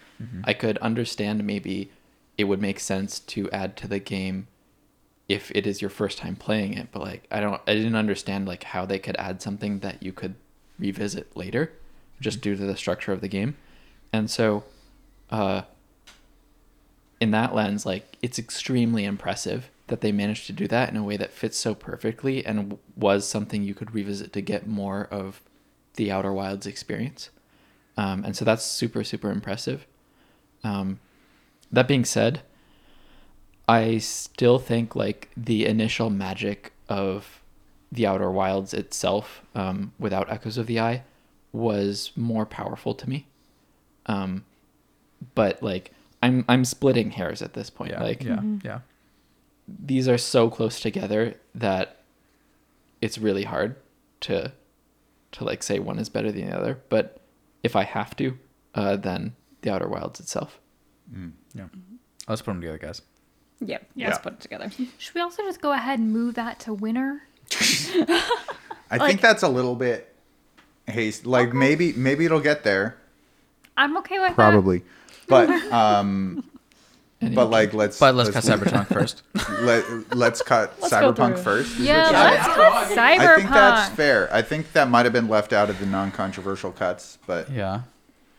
I could understand maybe it would make sense to add to the game if it is your first time playing it, but like, I don't, I didn't understand like how they could add something that you could revisit later, just due to the structure of the game. And so, uh, in that lens, like it's extremely impressive that they managed to do that in a way that fits so perfectly and was something you could revisit to get more of the Outer Wilds experience. Um, and so that's super, super impressive. Um, that being said, I still think like the initial magic of the Outer Wilds itself, um, without Echoes of the Eye, was more powerful to me. Um, but like I'm I'm splitting hairs at this point. Yeah, like yeah, yeah. these are so close together that it's really hard to to like say one is better than the other. But if I have to, uh, than the Outer Wilds itself. Yeah. Let's put them together, guys. Yep. Yeah. Let's put it together. Should we also just go ahead and move that to winter? <laughs> I think that's a little bit haste. Like maybe maybe it'll get there. I'm okay with that. Probably. But <laughs> um Any- but like let's But let's cut Cyberpunk <laughs> first. let, let's cut Let's Cyberpunk first. Yeah, let's cut Cyberpunk. I think that's fair. I think that might have been left out of the non-controversial cuts, but yeah.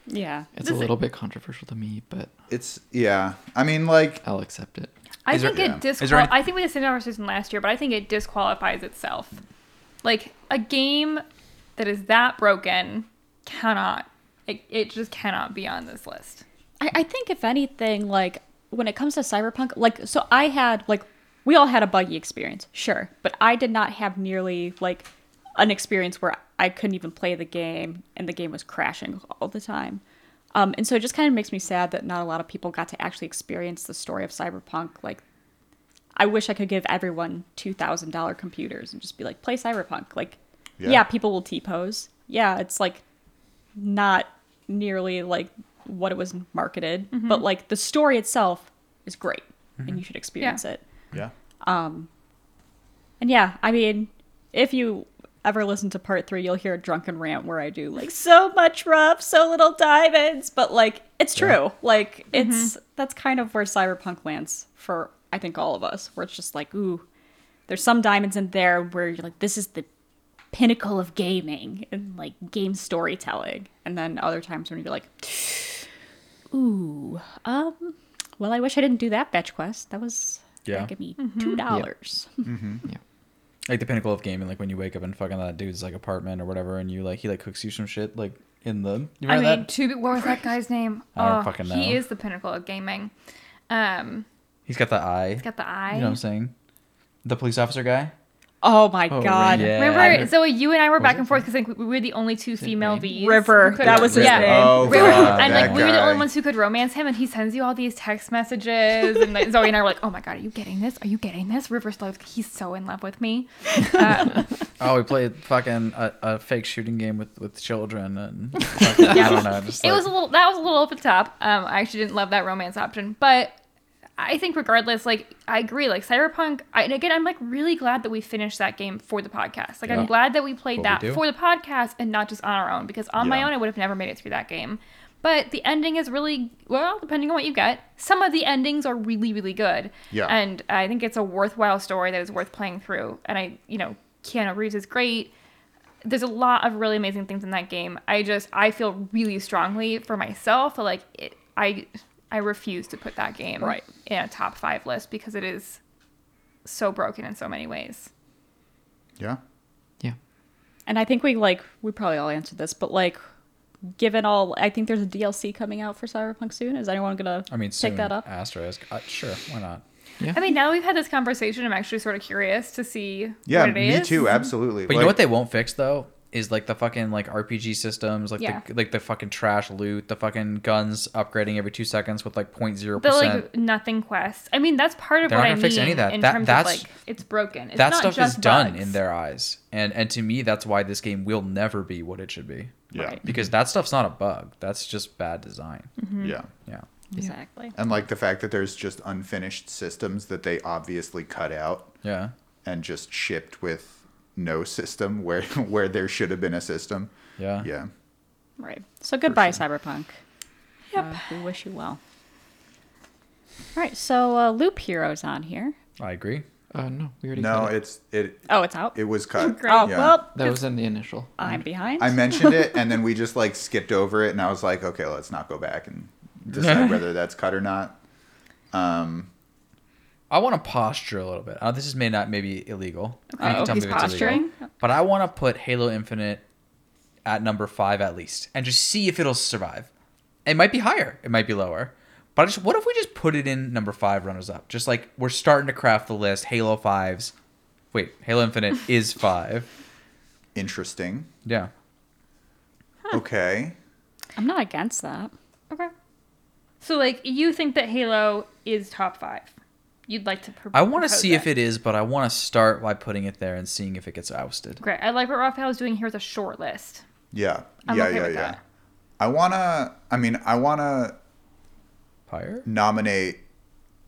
Yeah. It's This a is- little bit controversial to me, but it's yeah. I mean like I'll accept it. I Is there- think yeah. it Is there disqual- any- I think we did the same conversation last year, but I think it disqualifies itself. Like a game that is that broken cannot. It, it just cannot be on this list. I, I think if anything, like when it comes to cyberpunk, like so I had like we all had a buggy experience, sure, but I did not have nearly like an experience where I couldn't even play the game and the game was crashing all the time. Um, and so it just kind of makes me sad that not a lot of people got to actually experience the story of cyberpunk. Like, I wish I could give everyone two thousand dollar computers and just be like, play cyberpunk. Like, Yeah. yeah, people will T pose. Yeah, it's like not nearly like what it was marketed, but like the story itself is great and you should experience it. yeah. Um. And yeah, I mean, if you ever listen to part three, you'll hear a drunken rant where I do like so much rough, so little diamonds, but like it's true. Like it's that's kind of where cyberpunk lands for I think all of us, where it's just like, ooh, there's some diamonds in there where you're like, this is the pinnacle of gaming and like game storytelling, and then other times when you're like, <sighs> ooh, um, well, I wish I didn't do that fetch quest. That was Yeah. give me two dollars. Mm-hmm. <laughs> Yeah. Like the pinnacle of gaming, like when you wake up in fucking that dude's like apartment or whatever, and you like he like cooks you some shit like in the. You I mean, that? to be, what was that guy's <laughs> name? I don't oh, fucking He is the pinnacle of gaming. Um, He's got the eye. he's got the eye. You know what I'm saying? The police officer guy. Oh my Oh, god. yeah. Remember, I- Zoe, you and I were back and forth because I think we were the only two female name? V's. River, could- that was his yeah. name. Oh, River, God, and like we were the only ones who could romance him, and he sends you all these text messages, and like, Zoe and I were like, "Oh my god, are you getting this? Are you getting this?" River's like, he's so in love with me. Um, <laughs> Oh, we played fucking a, a fake shooting game with with children and <laughs> fucking, I don't know. <laughs> Just it like, was a little that was a little over the top. Um, I actually didn't love that romance option, but I think regardless, like I agree. Like Cyberpunk, I, and again, I'm like really glad that we finished that game for the podcast. Like Yeah. I'm glad that we played What that do. for the podcast and not just on our own because on my own I would have never made it through that game. But the ending is really well, depending on what you get. Some of the endings are really, really good. Yeah. And I think it's a worthwhile story that is worth playing through. And I, you know, Keanu Reeves is great there's a lot of really amazing things in that game. I just I feel really strongly for myself that like it, I I refuse to put that game Right. in a top five list because it is so broken in so many ways. Yeah. Yeah. And I think we like we probably all answered this, but like given all I think there's a DLC coming out for Cyberpunk soon. Is anyone gonna I mean, pick that up? Asterisk. Uh, sure, why not? Yeah. I mean, now that we've had this conversation, I'm actually sort of curious to see Yeah, what it me is. too, absolutely. But you know what they won't fix though is like the fucking like RPG systems, like Yeah. the like the fucking trash loot, the fucking guns upgrading every two seconds with like 0.0 The percent. like nothing quests. I mean, that's part of They're what not I gonna mean fix any of that. in That- terms that's- of like it's broken. It's that not stuff is just done bugs. in their eyes, and and to me, that's why this game will never be what it should be. Yeah. Right. Because that stuff's not a bug. That's just bad design. Mm-hmm. Yeah. Yeah. Exactly. And like the fact that there's just unfinished systems that they obviously cut out Yeah. and just shipped with no system where <laughs> where there should have been a system. Yeah. Yeah. Right. So goodbye, Cyberpunk. Yep. Uh, we wish you well. All right. So uh, Loop Heroes on here. I agree. Uh, no, we already. No, cut it. it's it Oh, it's out. it was cut. <laughs> Great. oh yeah. well, that was in the initial. I'm behind. I mentioned it and then we <laughs> just like skipped over it and I was like, okay, let's not go back and decide whether that's cut or not. Um I want to posture a little bit. Uh, this is may not maybe illegal. You can Uh-oh, tell me he's if it's illegal. posturing. But I want to put Halo Infinite at number five at least, and just see if it'll survive. It might be higher. It might be lower. But I just what if we just put it in number five runners up? Just like we're starting to craft the list. Halo fives. Wait, Halo Infinite <laughs> is five. interesting. Yeah. Okay. I'm not against that. Okay. So like you think that Halo is top five? You'd like to. Pr- I want to propose see if it is, but I want to start by putting it there and seeing if it gets ousted. Great. I like what Raphael's doing here with a short list. Yeah. I'm yeah, okay yeah, with yeah. that. I wanna. I mean, I wanna Pyre? nominate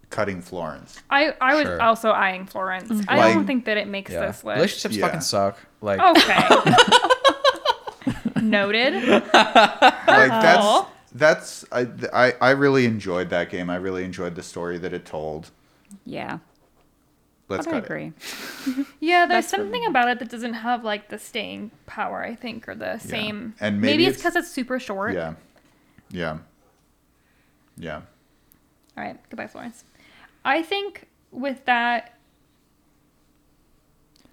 Cutting Florence. I I was Sure. also eyeing Florence. I Like- don't think that it makes Yeah. this list. Relationships Yeah. fucking suck. Like, Okay. <laughs> Noted. Like that's that's I, I I really enjoyed that game. I really enjoyed the story that it told. Yeah, Let's but I agree. <laughs> Yeah, there's That's for something about it that doesn't have like the staying power, I think, or the same. And maybe, maybe it's it's- because it's super short. Yeah, yeah, yeah. All right, goodbye, Florence. I think with that,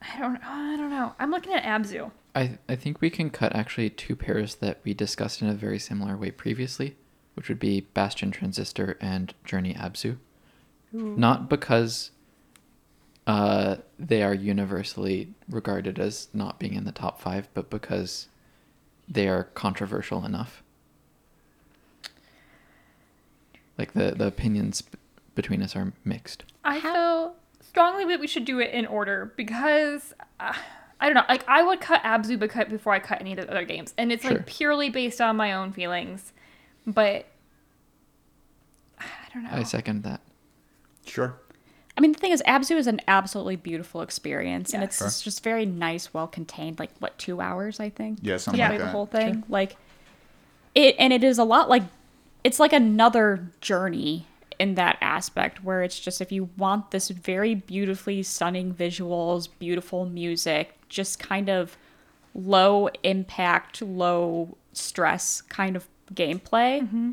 I don't. I don't know. I'm looking at Abzu. I I think we can cut actually two pairs that we discussed in a very similar way previously, which would be Bastion Transistor and Journey Abzu. Not because uh, they are universally regarded as not being in the top five, but because they are controversial enough. Like the the opinions b- between us are mixed. I feel strongly that we should do it in order because uh, I don't know. Like I would cut Abzu beca- before I cut any of the other games, and it's Sure. like purely based on my own feelings. But <sighs> I don't know. I second that. Sure. I mean, the thing is, Abzu is an absolutely beautiful experience, and Yeah. it's just- just very nice, well contained. Like what, two hours, I think. Yeah, something Yeah. play like the that. whole thing. Like it, and it is a lot like it's like another journey in that aspect where it's just if you want this very beautifully stunning visuals, beautiful music, just kind of low impact, low stress kind of gameplay, mm-hmm.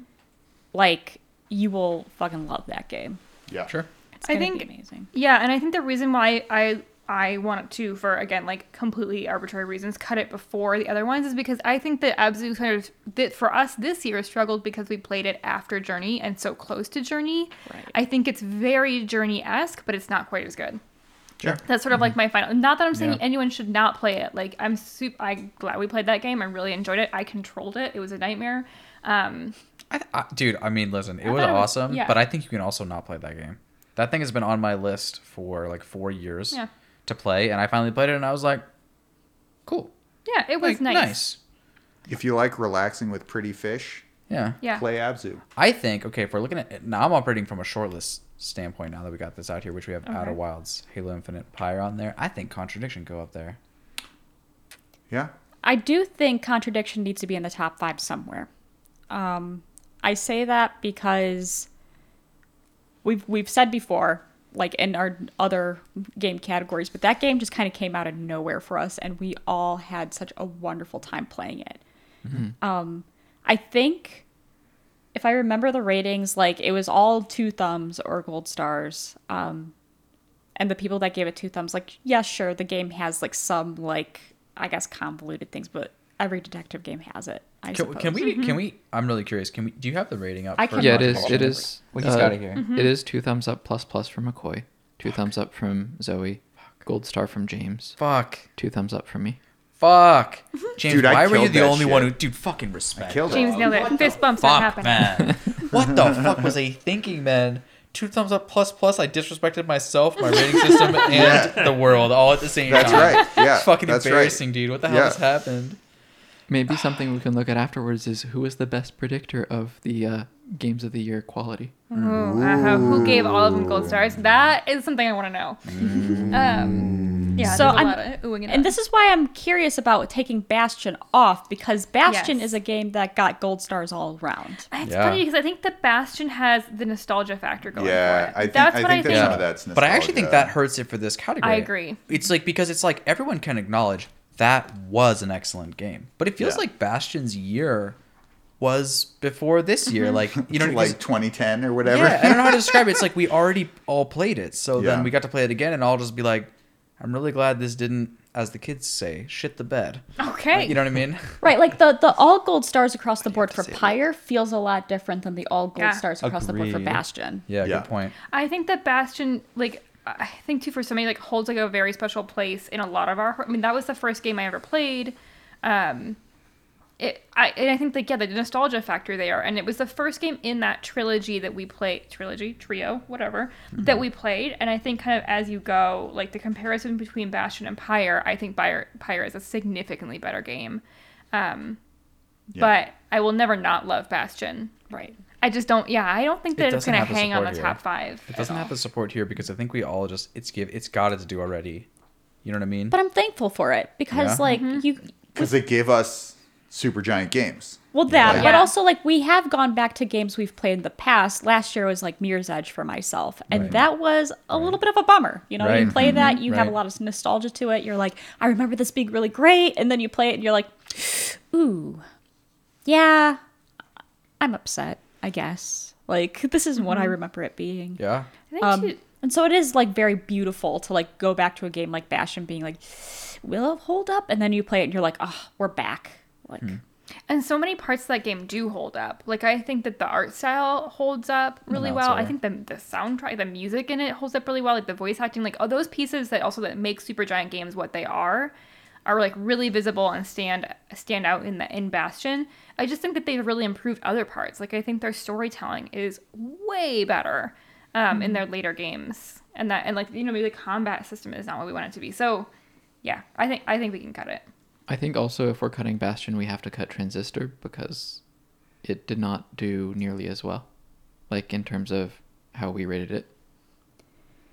like you will fucking love that game. Yeah. sure. It's I gonna think- be amazing. Yeah, and I think the reason why I I wanted to, for again like completely arbitrary reasons, cut it before the other ones is because I think that Abzu kind of that for us this year struggled because we played it after Journey and so close to Journey. Right. I think it's very Journey esque, but it's not quite as good. Sure. That's sort of like my final. Not that I'm saying Yeah. anyone should not play it. Like I'm super. I'm glad we played that game. I really enjoyed it. I controlled it. It was a nightmare. Um, I, I, dude, I mean, listen, it I was thought it was- awesome, yeah. but I think you can also not play that game. That thing has been on my list for like four years Yeah. to play, and I finally played it, and I was like, cool. yeah, it was Like, nice. If you like relaxing with pretty fish, Yeah. Yeah. play Abzu. I think, okay, if we're looking at it, now I'm operating from a shortlist standpoint now that we got this out here, which we have Outer Wilds, Halo Infinite, Pyre on there. I think Contradiction go up there. Yeah. I do think contradiction needs to be in the top five somewhere. Um, I say that because we've we've said before, like in our other game categories, but that game just kind of came out of nowhere for us, and we all had such a wonderful time playing it. Um, I think if I remember the ratings, like it was all two thumbs or gold stars. Um, and the people that gave it two thumbs, like, yeah, sure, the game has like some like I guess convoluted things, but every detective game has it. I Can, suppose. can we? Can we? I'm really curious. Can we? Do you have the rating up? I for can- Yeah, it Mark is. Paul. It is. Well, he's uh, got it here. Mm-hmm. It is two thumbs up plus plus from McCoy, two thumbs up from Zoe, gold star from James, Fuck. two thumbs up from me. Fuck. James, Dude, why were you the that only one who? shit. Dude, fucking respect. Killed. James nailed it. Fist bumps are Fuck, happening. man. <laughs> what the fuck was I thinking, man? Two thumbs up plus plus. I disrespected myself, my rating system, <laughs> and Yeah. the world all at the same That's time. right. Yeah. It's fucking that's embarrassing, right. dude. What the hell Yeah. just happened? Maybe something we can look at afterwards is who was the best predictor of the uh, games of the year quality. Ooh, uh, who gave all of them gold stars? That is something I want to know. Um, yeah, So there's a I'm- lot of oohing And this is why I'm curious about taking Bastion off because Bastion Yes. is a game that got gold stars all around. It's Yeah. funny because I think that Bastion has the nostalgia factor going Yeah, for it. I think- that's I what think I think. some of that's But I actually think that hurts it for this category. I agree. It's like because it's like everyone can acknowledge that was an excellent game, but it feels Yeah. like Bastion's year was before this year. Mm-hmm. Like you know, <laughs> like 2010 or whatever. Yeah, I don't know how to describe it. It's like we <laughs> already all played it, so Yeah. then we got to play it again, and I'll just be like, I'm really glad this didn't, as the kids say, shit the bed. Okay. Like, you know what I mean? <laughs> Right, like the, the all gold stars across the board for say that. Pyre feels a lot different than the all gold Yeah. stars across the board for Bastion. Yeah, Yeah. good point. I think that Bastion, like, I think too for somebody like holds like a very special place in a lot of our. I mean, that was the first game I ever played. Um, it, I, and I think like yeah, the nostalgia factor there, and it was the first game in that trilogy that we played, trilogy, trio, whatever, that we played. And I think kind of as you go, like the comparison between Bastion and Pyre, I think Pyre, Pyre is a significantly better game. Um, Yeah. but I will never not love Bastion. Right. I just don't. Yeah, I don't think It that it's gonna hang on the support top five. It doesn't have the support here because I think we all just it's give it's got its due already. You know what I mean? But I'm thankful for it because, Yeah. like, Mm-hmm. you. Because it gave us Supergiant games. Well, that, Like- but Yeah. also like we have gone back to games we've played in the past. Last year was like Mirror's Edge for myself, and Right. that was a little bit of a bummer. You know, you Right. play that, you have a Right. lot of nostalgia to it. You're like, I remember this being really great, and then you play it, and you're like, ooh, yeah, I'm upset. I guess like this isn't what I mm-hmm. remember it being. yeah. I think Um, too- and so it is like very beautiful to like go back to a game like Bastion, being like, will it hold up? And then you play it, and you're like, oh, we're back. Like. Hmm. And so many parts of that game do hold up. Like I think that the art style holds up really No, well. I think the the soundtrack, the music in it holds up really well. Like the voice acting, like all those pieces that also that make Supergiant games what they are, are like really visible and stand stand out in the in Bastion. I just think that they've really improved other parts. Like I think their storytelling is way better um, in their later games, and that and like you know maybe the combat system is not what we want it to be. So yeah, I think I think we can cut it. I think also if we're cutting Bastion, we have to cut Transistor because it did not do nearly as well, like in terms of how we rated it.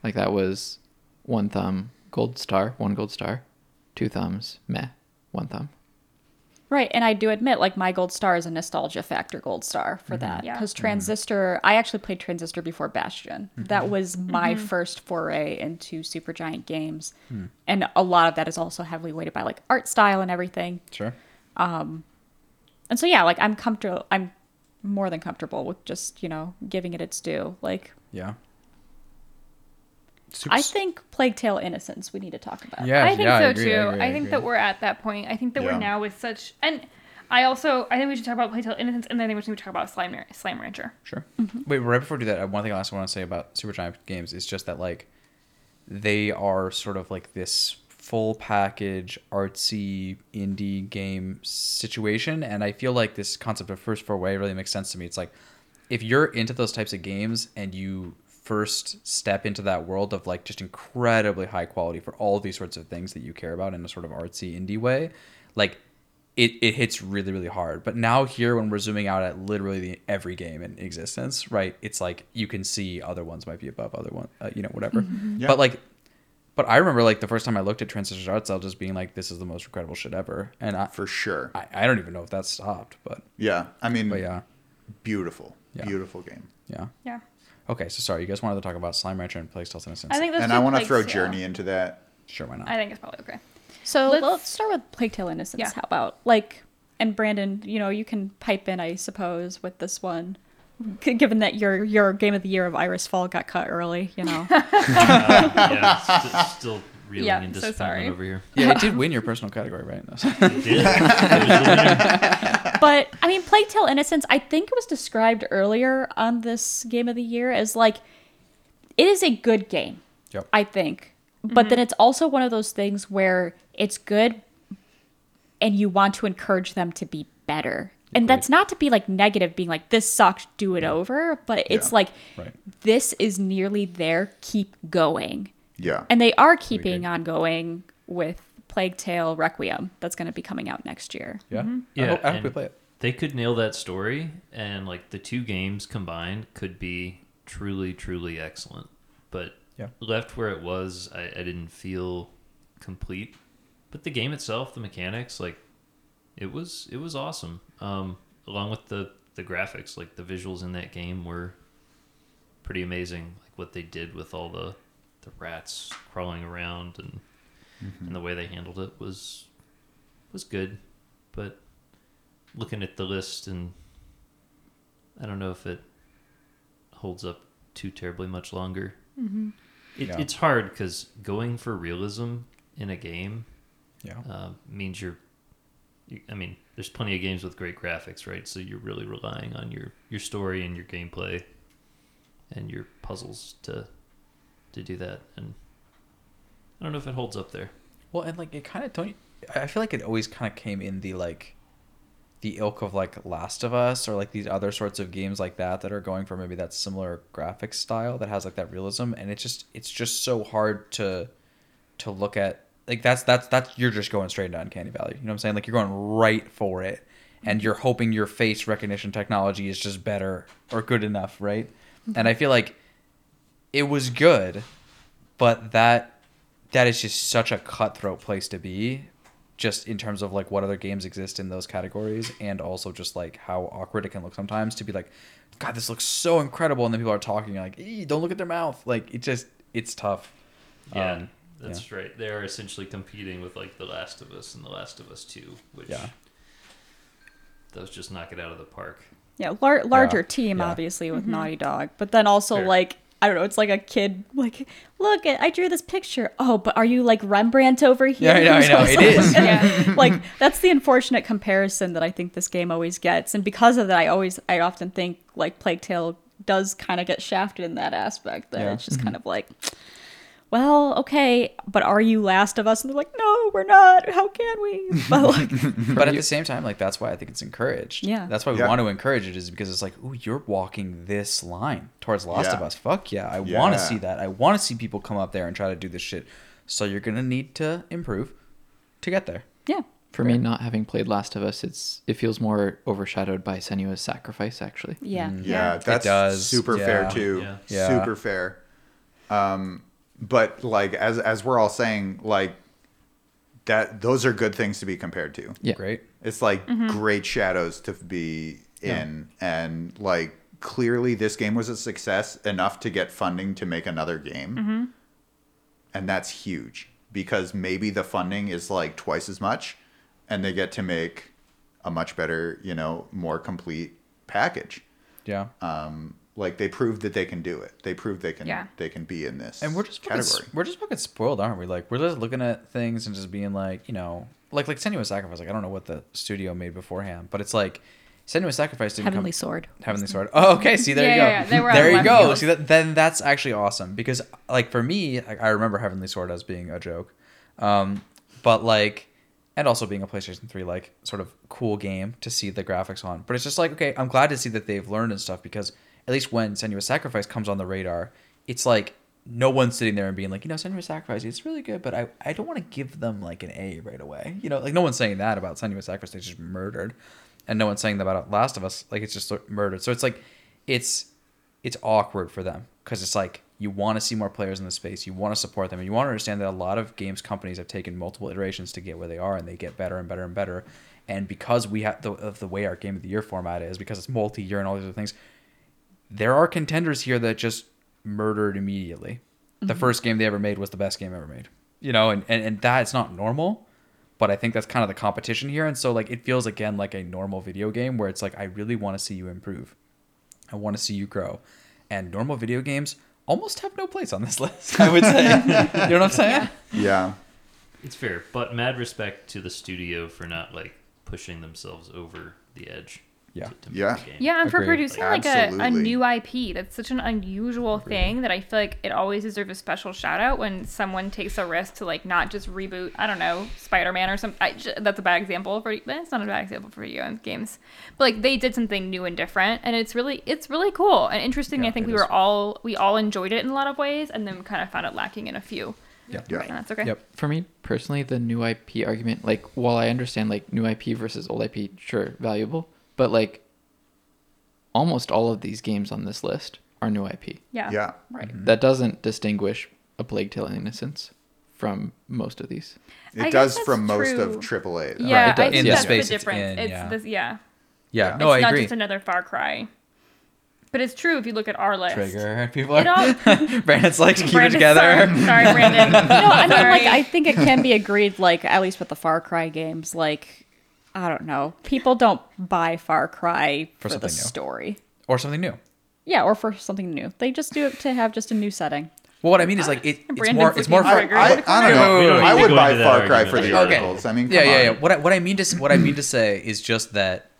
Like that was one thumb, gold star, one gold star, two thumbs, meh, one thumb. Right, and I do admit, like my gold star is a nostalgia factor gold star for mm-hmm. that Yeah. because mm-hmm. Transistor. I actually played Transistor before Bastion. Mm-hmm. That was my first foray into Supergiant games, mm. and a lot of that is also heavily weighted by like art style and everything. Sure. Um, and so yeah, like I'm comfortable. I'm more than comfortable with just you know giving it its due. Like Yeah. Super I think Plague Tale Innocence we need to talk about. Yeah, I think yeah, so agree, too. agree, I, think agree. that we're at that point. I think that Yeah. we're now with such and I also I think we should talk about Plague Tale Innocence and then I think we should talk about Slime Ran- Slime Rancher. Sure. Mm-hmm. Wait, right before we do that, one thing I also want to say about Supergiant games is just that like they are sort of like this full package artsy indie game situation, and I feel like this concept of first four foray really makes sense to me. It's like if you're into those types of games and you first step into that world of like just incredibly high quality for all these sorts of things that you care about in a sort of artsy indie way, like it, it hits really really hard but now here when we're zooming out at literally the, every game in existence right it's like you can see other ones might be above other one uh, you know whatever Yeah. but like but i remember like the first time i looked at transistor art style just being like this is the most incredible shit ever and i For sure. i, I don't even know if that stopped but Yeah. I mean, but yeah beautiful. Yeah. Beautiful game. yeah Yeah. Okay so sorry you guys wanted to talk about slime rancher and Plague's Tale Innocence I think those and I want to plagues, throw yeah. Journey into that. sure why not I think it's probably okay. So Let's- let's, start with Plague Tale Innocence. Yeah. How about like, and Brandon, you know, you can pipe in, I suppose, with this one, given that your your game of the year of Iris Fall got cut early. You know, <laughs> uh, yeah, st- still reeling Yeah, in so disappointment sorry. over here. yeah it did <laughs> win your personal category right It did. It was <laughs> but I mean, Plague Tale Innocence. I think it was described earlier on this game of the year as like, it is a good game. Yep. I think, but then mm-hmm. it's also one of those things where it's good, and you want to encourage them to be better. And that's not to be like negative, being like this sucked, do it over. But it's Yeah. like Right. this is nearly there, keep going. Yeah. And they are keeping agree. on going with Plague Tale Requiem. That's going to be coming out next year. yeah I Yeah, hope, I hope we play it They could nail that story, and like the two games combined could be truly, truly excellent. But Yeah. left where it was, I, I didn't feel complete. But the game itself, the mechanics, like it was, it was awesome. Um, along with the the graphics, like the visuals in that game were pretty amazing. Like what they did with all the the rats crawling around and and the way they handled it was was good. But looking at the list and I don't know if it holds up too terribly much longer. It, Yeah. It's hard because going for realism in a game yeah uh, means you're. You, I mean, there's plenty of games with great graphics, right? So you're really relying on your your story and your gameplay, and your puzzles to to do that. And I don't know if it holds up there. Well, and like it kind of don't. you- I feel like it always kind of came in the like, the ilk of like Last of Us or like these other sorts of games like that that are going for maybe that similar graphic style that has like that realism, and it's just it's just so hard to, to look at like that's that's that's you're just going straight into Uncanny Valley. You know what I'm saying? Like you're going right for it, and mm-hmm. you're hoping your face recognition technology is just better or good enough, right? And mm-hmm. I feel like it was good, but that that is just such a cutthroat place to be just in terms of like what other games exist in those categories and also just like how awkward it can look sometimes to be like god this looks so incredible and then people are talking like don't look at their mouth like it just it's tough Yeah, Um, that's right. They are essentially competing with like The Last of Us and The Last of Us Two, which Yeah. those just knock it out of the park. Yeah, lar- larger Yeah, team yeah. obviously with Naughty Dog, but then also Fair. like I don't know, it's like a kid like, look, I drew this picture. Oh, but are you like Rembrandt over here? Yeah, I know, I know, it is. <laughs> Yeah. <laughs> like that's the unfortunate comparison that I think this game always gets, and because of that, I always, I often think like Plague Tale does kind of get shafted in that aspect. That Yeah. it's just kind mm-hmm. of like. Well, okay, but are you Last of Us? And they're like, no, we're not. How can we? <laughs> But like, <laughs> but at the same time, like that's why I think it's encouraged. Yeah. That's why we Yeah. want to encourage it is because it's like, ooh, you're walking this line towards Last of Us. Fuck yeah. I want to see that. I want to see people come up there and try to do this shit. So you're gonna need to improve to get there. yeah, For me, not having played Last of Us, it's it feels more overshadowed by Senua's Sacrifice. Actually, yeah, Yeah, that's does, super fair too. Yeah. Yeah. Super fair. Um, but like as as we're all saying, like that those are good things to be compared to. yeah, Great. It's like great shadows to be in, and like clearly this game was a success enough to get funding to make another game, and that's huge because maybe the funding is like twice as much, and they get to make a much better, you know, more complete package. Yeah. Um, like they proved that they can do it. They proved they can Yeah. they can be in this and we're just fucking, we're just fucking spoiled, aren't we? Like we're just looking at things and just being like, you know, like like Senua's Sacrifice. Like I don't know what the studio made beforehand, but it's like Senua's Sacrifice didn't Heavenly come, Sword. Heavenly Sword. <laughs> Oh, okay. See, there Yeah, you go. yeah, yeah. They were there you go. field. See that? Then that's actually awesome because, like, for me, like, I remember Heavenly Sword as being a joke, um, but like, and also being a PlayStation Three like sort of cool game to see the graphics on. But it's just like, okay, I'm glad to see that they've learned and stuff because at least when Senua's Sacrifice comes on the radar, it's like no one's sitting there and being like, you know, Senua's Sacrifice, it's really good, but I, I don't want to give them like an A right away. You know, like no one's saying that about Senua's Sacrifice. They just murdered and no one's saying that about Last of Us. Like it's just murdered. So it's like it's it's awkward for them because it's like you want to see more players in the space, you want to support them, and you want to understand that a lot of games companies have taken multiple iterations to get where they are, and they get better and better and better. And because we have the, of the way our game of the year format is, because it's multi-year and all these other things, there are contenders here that just murdered immediately. The mm-hmm. first game they ever made was the best game ever made. You know, and, and, and that's not normal but I think that's kind of the competition here. And so like it feels again like a normal video game where it's like I really want to see you improve. I want to see you grow. And normal video games almost have no place on this <laughs> list, I would say. <laughs> you know what I'm saying? yeah. It's fair, but mad respect to the studio for not like pushing themselves over the edge. Yeah. to, to Yeah. game. Yeah, and for Agreed. producing like a, a new IP, that's such an unusual thing that I feel like it always deserves a special shout out when someone takes a risk to like not just reboot, I don't know, Spider Man or something. That's a bad example for, it's not a bad example for video games. But like they did something new and different, and it's really, it's really cool and interesting. Yeah, I think we is. were all, we all enjoyed it in a lot of ways, and then kind of found it lacking in a few. Yeah. Yeah. That's okay. Yep. For me personally, the new IP argument, like while I understand like new IP versus old IP, sure, valuable, but like almost all of these games on this list are new IP. Yeah. Yeah. Right. Mm-hmm. That doesn't distinguish a Plague Tale Innocence from most of these. It I does that's from most of. AAA. though. Yeah, it does. I think In the that's space the it's difference. in, it's yeah. this, yeah. Yeah. Yeah. No, it's I not agree. just another Far Cry. But it's true if you look at our list. Trigger. People It all- <laughs> Brandon's like keep it together. Sorry, sorry Brandon. <laughs> No, I mean, Sorry. like, I think it can be agreed, like, at least with the Far Cry games, like, I don't know. People don't buy Far Cry For for, the new. story. Or something new. Yeah, or for something new. They just do it to have just a new setting. Well, what I mean is like it, it's more. It's more. For, I, I, I don't know. Don't I would buy into that Far Cry for the Okay. articles. I mean, yeah, come yeah, yeah. on. What I, what I mean to what I mean to say is just that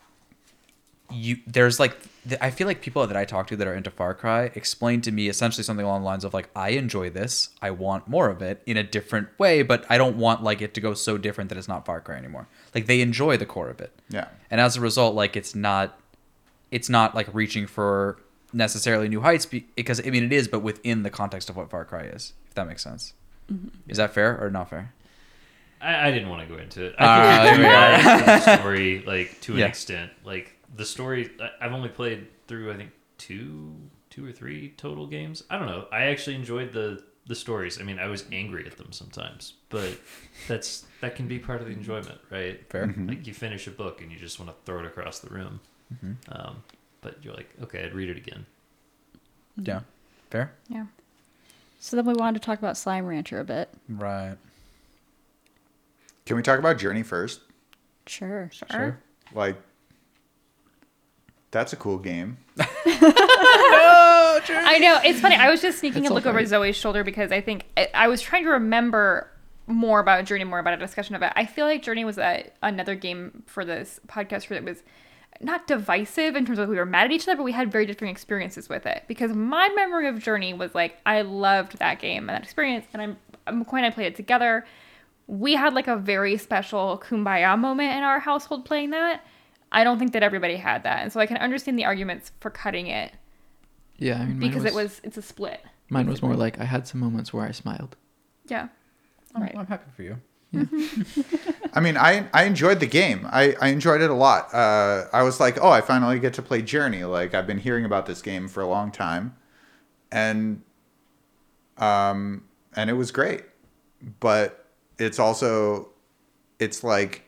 you there's like th- I feel like people that I talk to that are into Far Cry explain to me essentially something along the lines of like I enjoy this, I want more of it in a different way, but I don't want like it to go so different that it's not Far Cry anymore. Like they enjoy the core of it. Yeah. And as a result, like it's not it's not like reaching for necessarily new heights because I mean it is, but within the context of what Far Cry is. If that makes sense. Mm-hmm. Is that fair or not fair? I, I didn't want to go into it. I ah, think there we we like the story like to an Yeah. extent. Like the story, I- I've only played through I think two, two or three total games. I don't know. I actually enjoyed the the stories. I mean, I was angry at them sometimes, but <laughs> that's that can be part of the enjoyment, right? Fair. Mm-hmm. Like you finish a book and you just want to throw it across the room, mm-hmm. um, but you're like, okay, I'd read it again. Hmm. Yeah. Fair. Yeah. So then we wanted to talk about Slime Rancher a bit. Right. Can we talk about Journey first? Sure. Sure. Like, that's a cool game. I know. It's funny. I was just sneaking It's a look over. Zoe's shoulder because I think I, I was trying to remember more about Journey, more about a discussion of it. I feel like Journey was a, another game for this podcast that was not divisive in terms of we were mad at each other, but we had very different experiences with it. Because my memory of Journey was like I loved that game and that experience, and I'm, I'm McCoy and I played it together. We had like a very special kumbaya moment in our household playing that. I don't think that everybody had that, and so I can understand the arguments for cutting it Yeah, I mean, mine because it was it's a split. mine was more like I had some moments where I smiled. Yeah. I'm, I'm happy for you. Yeah. <laughs> I mean, I I enjoyed the game. I, I enjoyed it a lot. Uh, I was like, oh, I finally get to play Journey. Like I've been hearing about this game for a long time, and um, and it was great. But it's also, it's like,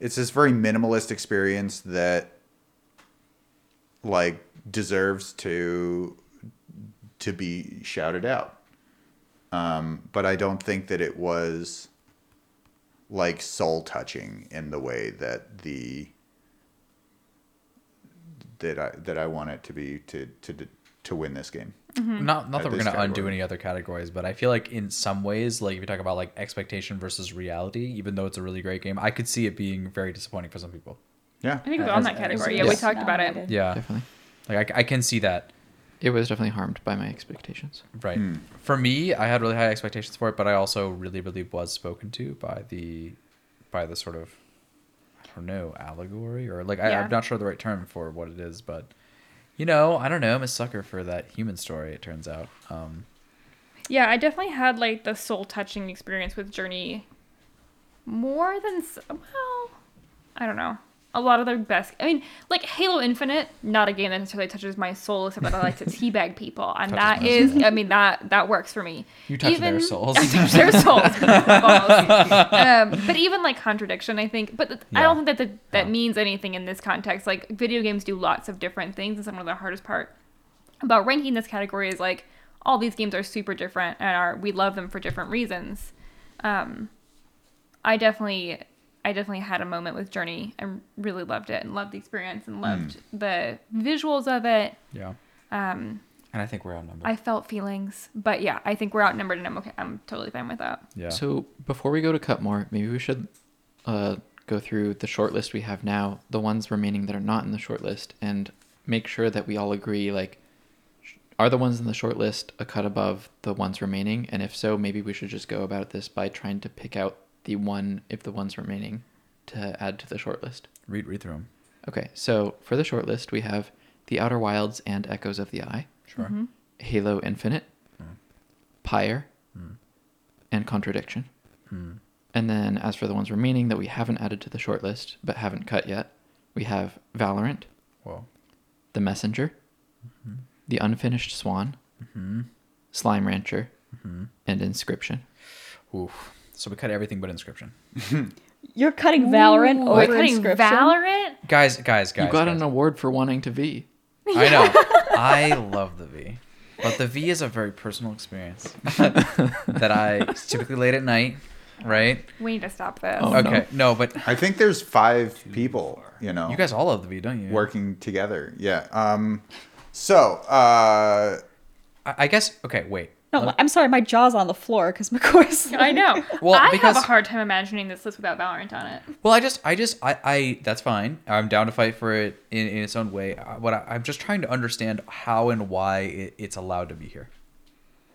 it's this very minimalist experience that, like, deserves to to be shouted out. Um, but I don't think that it was like soul touching in the way that the that I that I want it to be to to to win this game. Not not that we're gonna undo any other categories, but I feel like in some ways, like if you talk about like expectation versus reality, even though it's a really great game, I could see it being very disappointing for some people. Yeah. I think it was As- on that category. as- Yeah, we talked about it. Yeah, Definitely, like I, I can see that. it was definitely harmed by my expectations. Right. Hmm. For me, I had really high expectations for it, but I also really, really was spoken to by the by the sort of I don't know allegory or like I, I'm not sure the right term for what it is, but you know, I don't know. I'm a sucker for that human story. It turns out. Um, Yeah, I definitely had like the soul touching experience with Journey more than well, I don't know. A lot of their best. I mean, like Halo Infinite, not a game that necessarily touches my soul, except that I like to <laughs> teabag people, and that is, I mean, that that works for me. You touch their souls. <laughs> I touch their souls. <laughs> Um, but even like contradiction, I think. But th- I don't think that the, that Yeah. means anything in this context. Like video games do lots of different things, and some of the hardest part about ranking this category is like all these games are super different and are we love them for different reasons. Um, I definitely, I definitely had a moment with Journey and really loved it and loved the experience and loved the visuals of it. yeah, Um, and I think we're outnumbered. I felt feelings, but yeah, I think we're outnumbered and I'm okay. I'm totally fine with that. yeah. So before we go to cut more, maybe we should uh, go through the short list we have now, the ones remaining that are not in the short list, and make sure that we all agree like are the ones in the short list a cut above the ones remaining? And if so, maybe we should just go about this by trying to pick out the one if the ones remaining to add to the short list. read read through them. Okay, so for the short list, we have The Outer Wilds and Echoes of the Eye, Sure. Mm-hmm. Halo Infinite, mm. Pyre, mm. and Contradiction. Mm. And then, as for the ones remaining that we haven't added to the short list but haven't cut yet, we have Valorant, Whoa. The Messenger, mm-hmm. The Unfinished Swan, Hmm. Slime Rancher, Hmm. and Inscryption. Oof. So we cut everything but inscryption. <laughs> You're cutting Valorant Ooh, over we're cutting Inscryption. Valorant. Guys, guys, guys. you got guys. an award for wanting to V. I know. <laughs> I love the V. But the V is a very personal experience <laughs> that I it's typically late at night, right? We need to stop this. Oh, no. okay, no, but I think there's five people, you know, you guys all love the V, don't you? working together. Yeah. Um so, uh I, I guess. Okay, wait. No, Let- I'm sorry, my jaw's on the floor because <laughs> McCoy's. I know. Well, I because- have a hard time imagining this list without Valorant on it. Well, I just, I just, I, I. That's fine. I'm down to fight for it in, in its own way. I- What I, I'm just trying to understand how and why it, it's allowed to be here.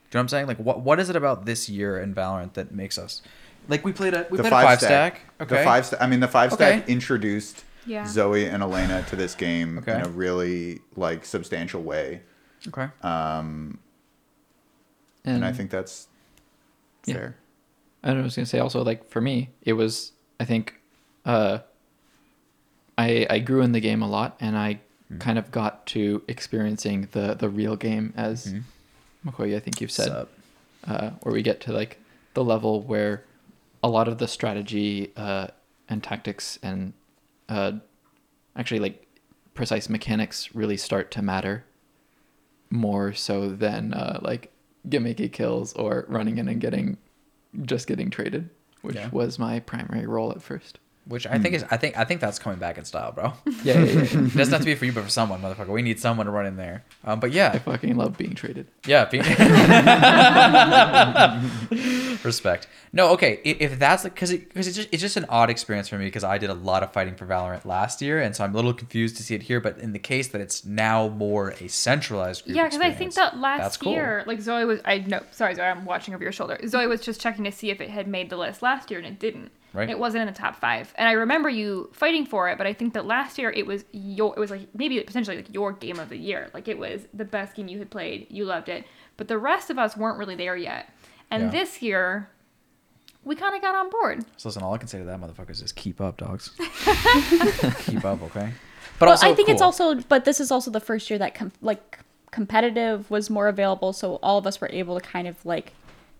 Do you know what I'm saying? Like, what, what is it about this year in Valorant that makes us, like, we played a, we the played five, a five stack. stack. Okay. The five stack I mean the five stack Okay. introduced Yeah. Zoe and Elena to this game Okay. in a really like substantial way. Okay. Um and, I think that's Yeah. fair. And I was gonna say also like for me, it was I think uh I I grew in the game a lot and I kind of got to experiencing the the real game as McCoy, I think you've said. Uh, where we get to like the level where a lot of the strategy uh and tactics and uh actually like precise mechanics really start to matter more so than uh like gimmicky kills or running in and getting just getting traded, which Yeah. was my primary role at first. Which I think is I think I think that's coming back in style, bro. <laughs> Yeah, yeah, <laughs> yeah. it doesn't have to be for you, but for someone, motherfucker. We need someone to run in there. Um, but yeah, I fucking love being traded. yeah. be- <laughs> Respect. No, okay. If that's because it, because it's just it's just an odd experience for me because I did a lot of fighting for Valorant last year, and so I'm a little confused to see it here. But in the case that it's now more a centralized group Yeah, because I think that last that's cool. year, like Zoe was, I no, sorry Zoe, I'm watching over your shoulder. Zoe was just checking to see if it had made the list last year, and it didn't. Right. It wasn't in the top five, and I remember you fighting for it. But I think that last year it was your, it was like maybe potentially like your game of the year. Like it was the best game you had played. You loved it, but the rest of us weren't really there yet. And Yeah. this year, we kind of got on board. So listen, all I can say to that motherfucker is keep up, dogs. <laughs> keep up, okay. <laughs> But well, also, I think it's also, but this is also the first year that com- like competitive was more available, so all of us were able to kind of like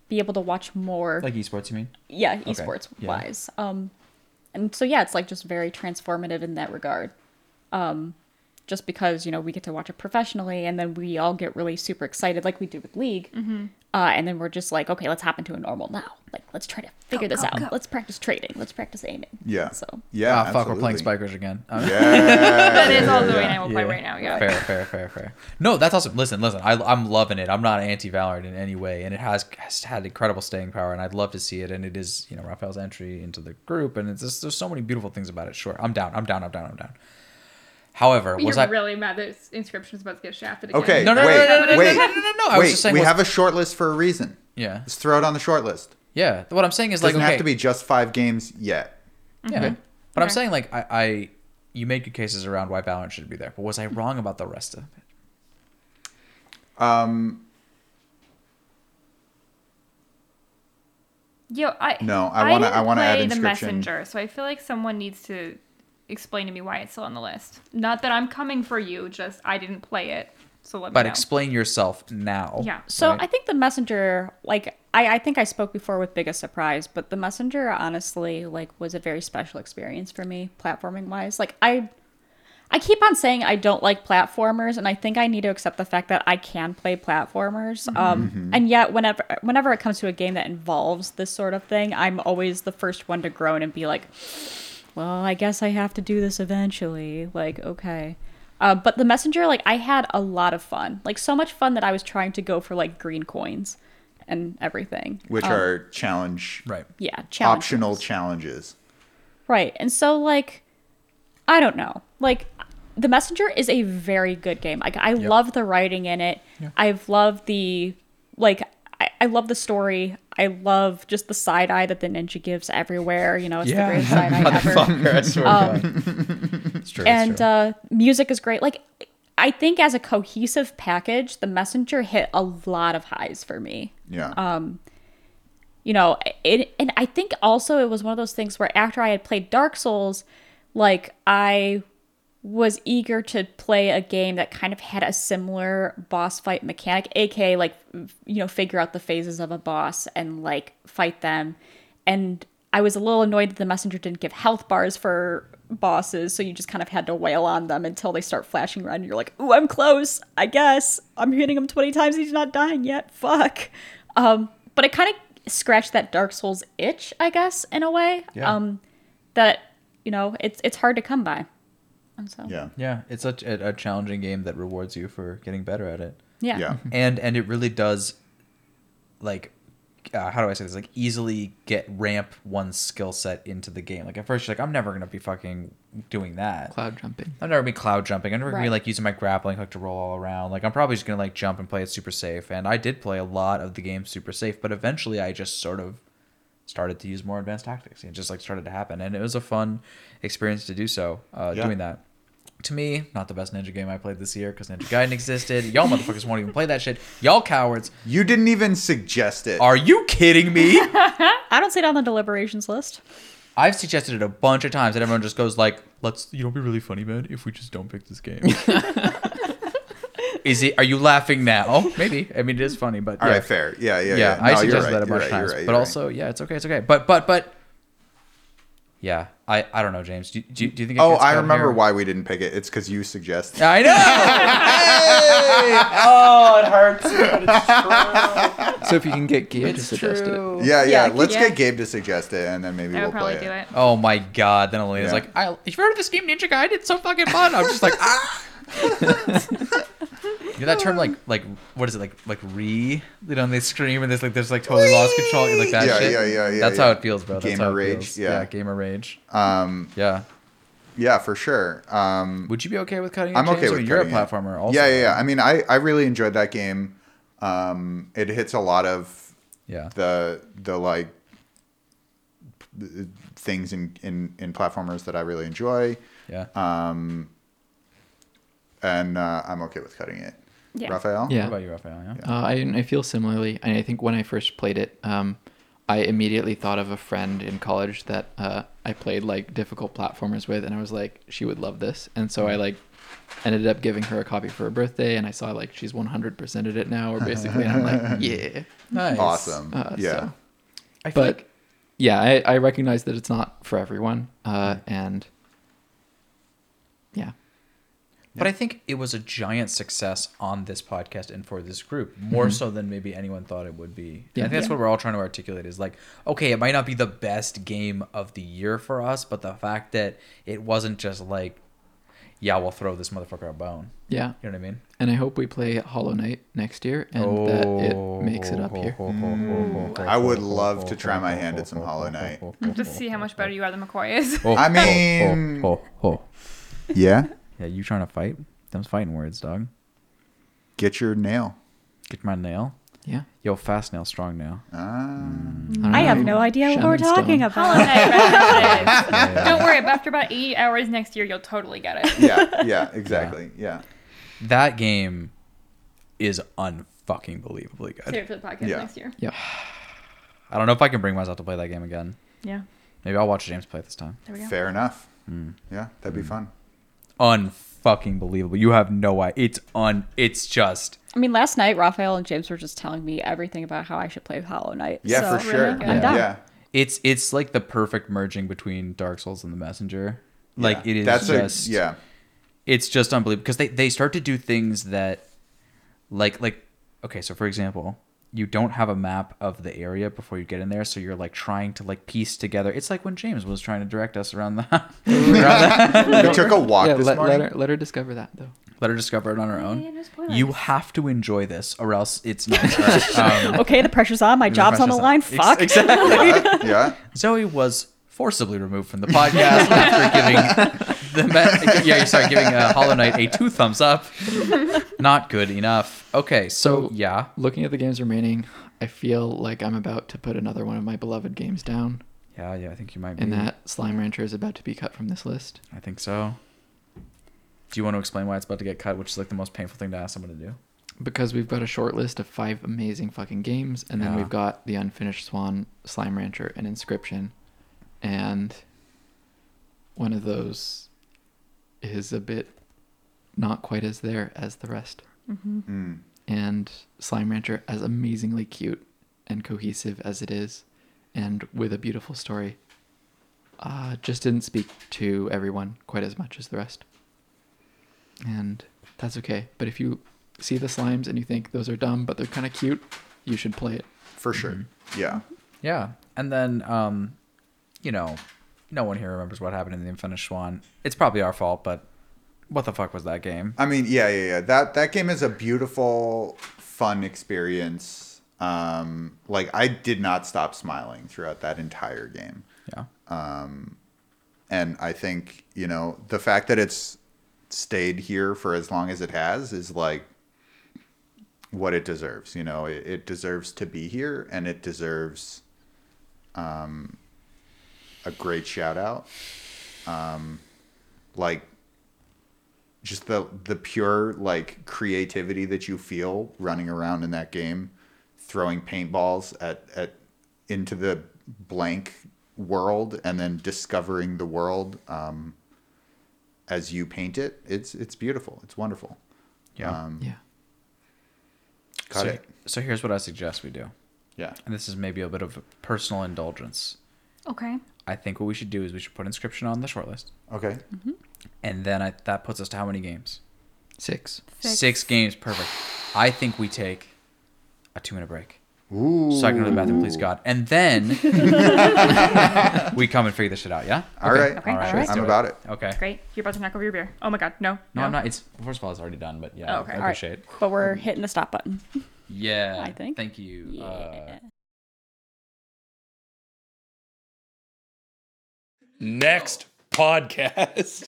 be able to watch more. like esports. You mean? yeah, Okay, esports yeah. wise. Um, and so yeah, it's like just very transformative in that regard. Um, just because you know we get to watch it professionally, and then we all get really super excited, like we do with League. Mm-hmm. Uh, and then we're just like, okay, let's hop into a normal now. Like, let's try to figure this go, out. go. Let's practice trading. Let's practice aiming. Yeah. So Yeah. ah, fuck, we're playing. Spikers again. Yeah. <laughs> That is all yeah, Zoe yeah. I will play right now. Yeah. Fair, fair, fair, fair. No, that's awesome. Listen, listen. I, I'm loving it. I'm not anti Valorant in any way, and it has, has had incredible staying power, and I'd love to see it. And it is, you know, Raphael's entry into the group, and it's just there's so many beautiful things about it. Sure, I'm down. I'm down. I'm down. I'm down. However, was You're I? really mad that inscryption's about to get shafted again. Okay. No, no, no, wait, no, no, no, no, wait, no, no, no, no. I was wait. just saying we was- have a short list for a reason. Yeah, Let's throw it on the short list. yeah. What I'm saying is Doesn't like okay, have to be just five games yet. yeah. Okay. But I'm saying like I, I, you made good cases around why Valorant should be there. But was I wrong about the rest of it? Um, Yo, I No, I wanna- I wanna add play the inscryption. messenger, so I feel like someone needs to explain to me why it's still on the list. Not that I'm coming for you, just I didn't play it, so let me But know. explain yourself now. Yeah. So right? I think the messenger, like I, I think I spoke before with biggest surprise, but the messenger honestly like was a very special experience for me, platforming wise. Like I I keep on saying I don't like platformers, and I think I need to accept the fact that I can play platformers. Um, and yet, whenever whenever it comes to a game that involves this sort of thing, I'm always the first one to groan and be like, "Well, I guess I have to do this eventually." Like, okay. Uh, but the messenger, like, I had a lot of fun, like so much fun that I was trying to go for like green coins and everything, which Um, are challenge Right. yeah challenge optional challenges. Right. And so like I don't know. Like The Messenger is a very good game. Like I love the writing in it. Yeah. I've loved the like I, I love the story. I love just the side eye that the ninja gives everywhere. You know, it's the greatest side eye <laughs> ever. I swear Um, It's true, it's <laughs> and true. uh, music is great. Like, I think as a cohesive package, The Messenger hit a lot of highs for me. Yeah. Um, You know, it, and I think also it was one of those things where after I had played Dark Souls, like I was eager to play a game that kind of had a similar boss fight mechanic, aka like you know figure out the phases of a boss and like fight them. And I was a little annoyed that the messenger didn't give health bars for bosses, so you just kind of had to wail on them until they start flashing around. And you're like, "Ooh, I'm close. I guess I'm hitting him 20 times. He's not dying yet. Fuck." Um, but it kind of scratched that Dark Souls itch, I guess, in a way. Yeah. Um, that you know, it's it's hard to come by. And so yeah. yeah, it's a, a, a challenging game that rewards you for getting better at it. yeah. Yeah. and and it really does like uh, how do I say this? Like easily get ramp one's skill set into the game. Like at first, you're like, I'm never gonna be fucking doing that. Cloud jumping. I'm never gonna be cloud jumping. I'm never gonna be Right. like using my grappling hook to roll all around. Like I'm probably just gonna like jump and play it super safe. And I did play a lot of the game super safe, but eventually I just sort of started to use more advanced tactics. It just like started to happen, and it was a fun experience to do so. Uh, Yeah. Doing that. to me, not the best Ninja game I played this year because Ninja Gaiden existed. Y'all motherfuckers won't even play that shit. Y'all cowards. You didn't even suggest it. Are you kidding me? <laughs> I don't see it on the deliberations list. I've suggested it a bunch of times, and everyone just goes like, "Let's, you know, it'd be really funny, man, if we just don't pick this game." <laughs> <laughs> is it? Are you laughing now? <laughs> Maybe. I mean, it is funny, but All yeah. right, fair. Yeah, yeah, yeah, yeah. I No, you're suggested right, that a bunch of right, you're times, right, but you're also, yeah, it's okay, it's okay. But, but, but, yeah, I, I don't know, James. Do, do, do you think? It. Oh, I remember here? why we didn't pick it. It's because you suggested. I know. hey! <laughs> Oh, it hurts, it's <laughs> true. So if you can get Gabe to suggest true. Yeah, yeah. Yeah, let's yeah. get Gabe to suggest it, and then maybe I we'll probably play do it. it. Oh my god! Then Elena's Yeah. like, I, "You've heard of this game, Ninja Gaiden? It's so fucking fun." I'm just like, ah. You know that term, like, like what is it, like, like re? You know, and they scream and there's like, there's like totally lost control, like that Yeah, shit. yeah, yeah, yeah, That's yeah. how it feels, bro. That's Gamer how it rage, feels. yeah. gamer rage. Um, Yeah. yeah, for sure. Um, Would you be okay with cutting? It, I'm James? okay with mean, You're a cutting it. platformer, also. yeah, yeah, yeah. I mean, I, I really enjoyed that game. Um, it hits a lot of yeah. the the like things in, in in platformers that I really enjoy. Yeah. Um, and uh, I'm okay with cutting it. Yeah. Raphael? Yeah. What about you, Raphael? Yeah. Uh, I, I feel similarly. And I think when I first played it, um, I immediately thought of a friend in college that uh, I played like difficult platformers with, and I was like, she would love this. And so I like ended up giving her a copy for her birthday, and I saw like she's 100%ed it now, or basically, and I'm like, <laughs> yeah. Nice. Awesome. Uh, yeah. so- I But like yeah, I, I recognize that it's not for everyone, uh, and yeah, But I think it was a giant success on this podcast and for this group, more mm-hmm. so than maybe anyone thought it would be. And I Yeah. think that's Yeah. what we're all trying to articulate is like, okay, it might not be the best game of the year for us, but the fact that it wasn't just like, yeah, we'll throw this motherfucker a bone. yeah. You know what I mean? And I hope we play Hollow Knight next year, and that it makes it up oh. here. Mm. I would love to try my hand at some Hollow Knight. <laughs> Just see how much better you are than McCoy is. Oh, I oh, mean- oh, oh, oh. Yeah. Yeah, you trying to fight? Them's fighting words, dog. Get your nail. Get my nail. Yeah. Yo, fast nail, strong nail. Ah. I have no idea what we're Shaman talking Stone. about. Holiday references. <laughs> Don't worry, after about eight hours next year, you'll totally get it. Yeah, <laughs> yeah, exactly. Yeah. That game is unfucking believably good. Save it for the podcast Yeah. next year. Yep. <sighs> I don't know if I can bring myself to play that game again. Yeah. Maybe I'll watch James play this time. There we go. Fair enough. Hmm. Yeah, that'd be fun. Unfucking believable. You have no idea. It's un. It's just. I mean, last night Raphael and James were just telling me everything about how I should play Hollow Knight. Yeah, so for sure. good. I'm down. Yeah. It's it's like the perfect merging between Dark Souls and The Messenger. Like Yeah. it is That's just. a yeah. It's just unbelievable because they they start to do things that, like like okay. So for example, you don't have a map of the area before you get in there, so you're like trying to like piece together. It's like when James was trying to direct us around the. <laughs> around the <laughs> <laughs> We took a walk yeah, this let, morning. let her let her discover that though. let her discover it on her own. Yeah, no spoilers. You have to enjoy this, or else it's not. Um, Okay, the pressure's on. My job's on the line. Ex- Fuck. Exactly. yeah, yeah. Zoe was forcibly removed from the podcast after giving the me- yeah, sorry, giving uh, Hollow Knight a two thumbs up. Not good enough. Okay, so, So- yeah, Looking at the games remaining, I feel like I'm about to put another one of my beloved games down, yeah, yeah. I think you might be. and that Slime Rancher is about to be cut from this list. I think so. Do you want to explain why it's about to get cut, which is like the most painful thing to ask someone to do? because we've got a short list of five amazing fucking games, and then Yeah. we've got the Unfinished Swan, Slime Rancher, and Inscryption, and one of those is a bit not quite as there as the rest. Mm. And Slime Rancher, as amazingly cute and cohesive as it is, and with a beautiful story, uh, just didn't speak to everyone quite as much as the rest. And that's okay. But if you see the slimes and you think those are dumb, but they're kind of cute, you should play it. For sure. Mm-hmm. Yeah. Yeah, and then um, you know, no one here remembers what happened in the Unfinished Swan. It's probably our fault, but what the fuck was that game? I mean, yeah, yeah, yeah. That that game is a beautiful, fun experience. Um, like I did not stop smiling throughout that entire game. Yeah, Um, and I think you know the fact that it's stayed here for as long as it has is like what it deserves. You know, it, it deserves to be here, and it deserves um, a great shout out. Um, like just the the pure like creativity that you feel running around in that game, throwing paintballs at at into the blank world and then discovering the world um, as you paint it. It's it's beautiful. It's wonderful. Yeah. Um, Yeah. cut so, it. so here's what I suggest we do, Yeah. and this is maybe a bit of a personal indulgence. Okay. I think what we should do is we should put inscryption on the shortlist, Okay. and then I, that puts us to how many games? Six. Six. games, perfect. I think we take a two minute break. Ooh. So I can go to the bathroom, please God, and then <laughs> we come and figure this shit out. Yeah. All right. Okay. All right. Sure. let's I'm do it. about it. Okay. Great. You're about to knock over your beer. Oh my god. No. No, I'm not. It's first of all, it's already done, but yeah, Oh, okay. I All All right. appreciate it. But we're hitting the stop button. Yeah, I think. Thank you. Uh, Next podcast.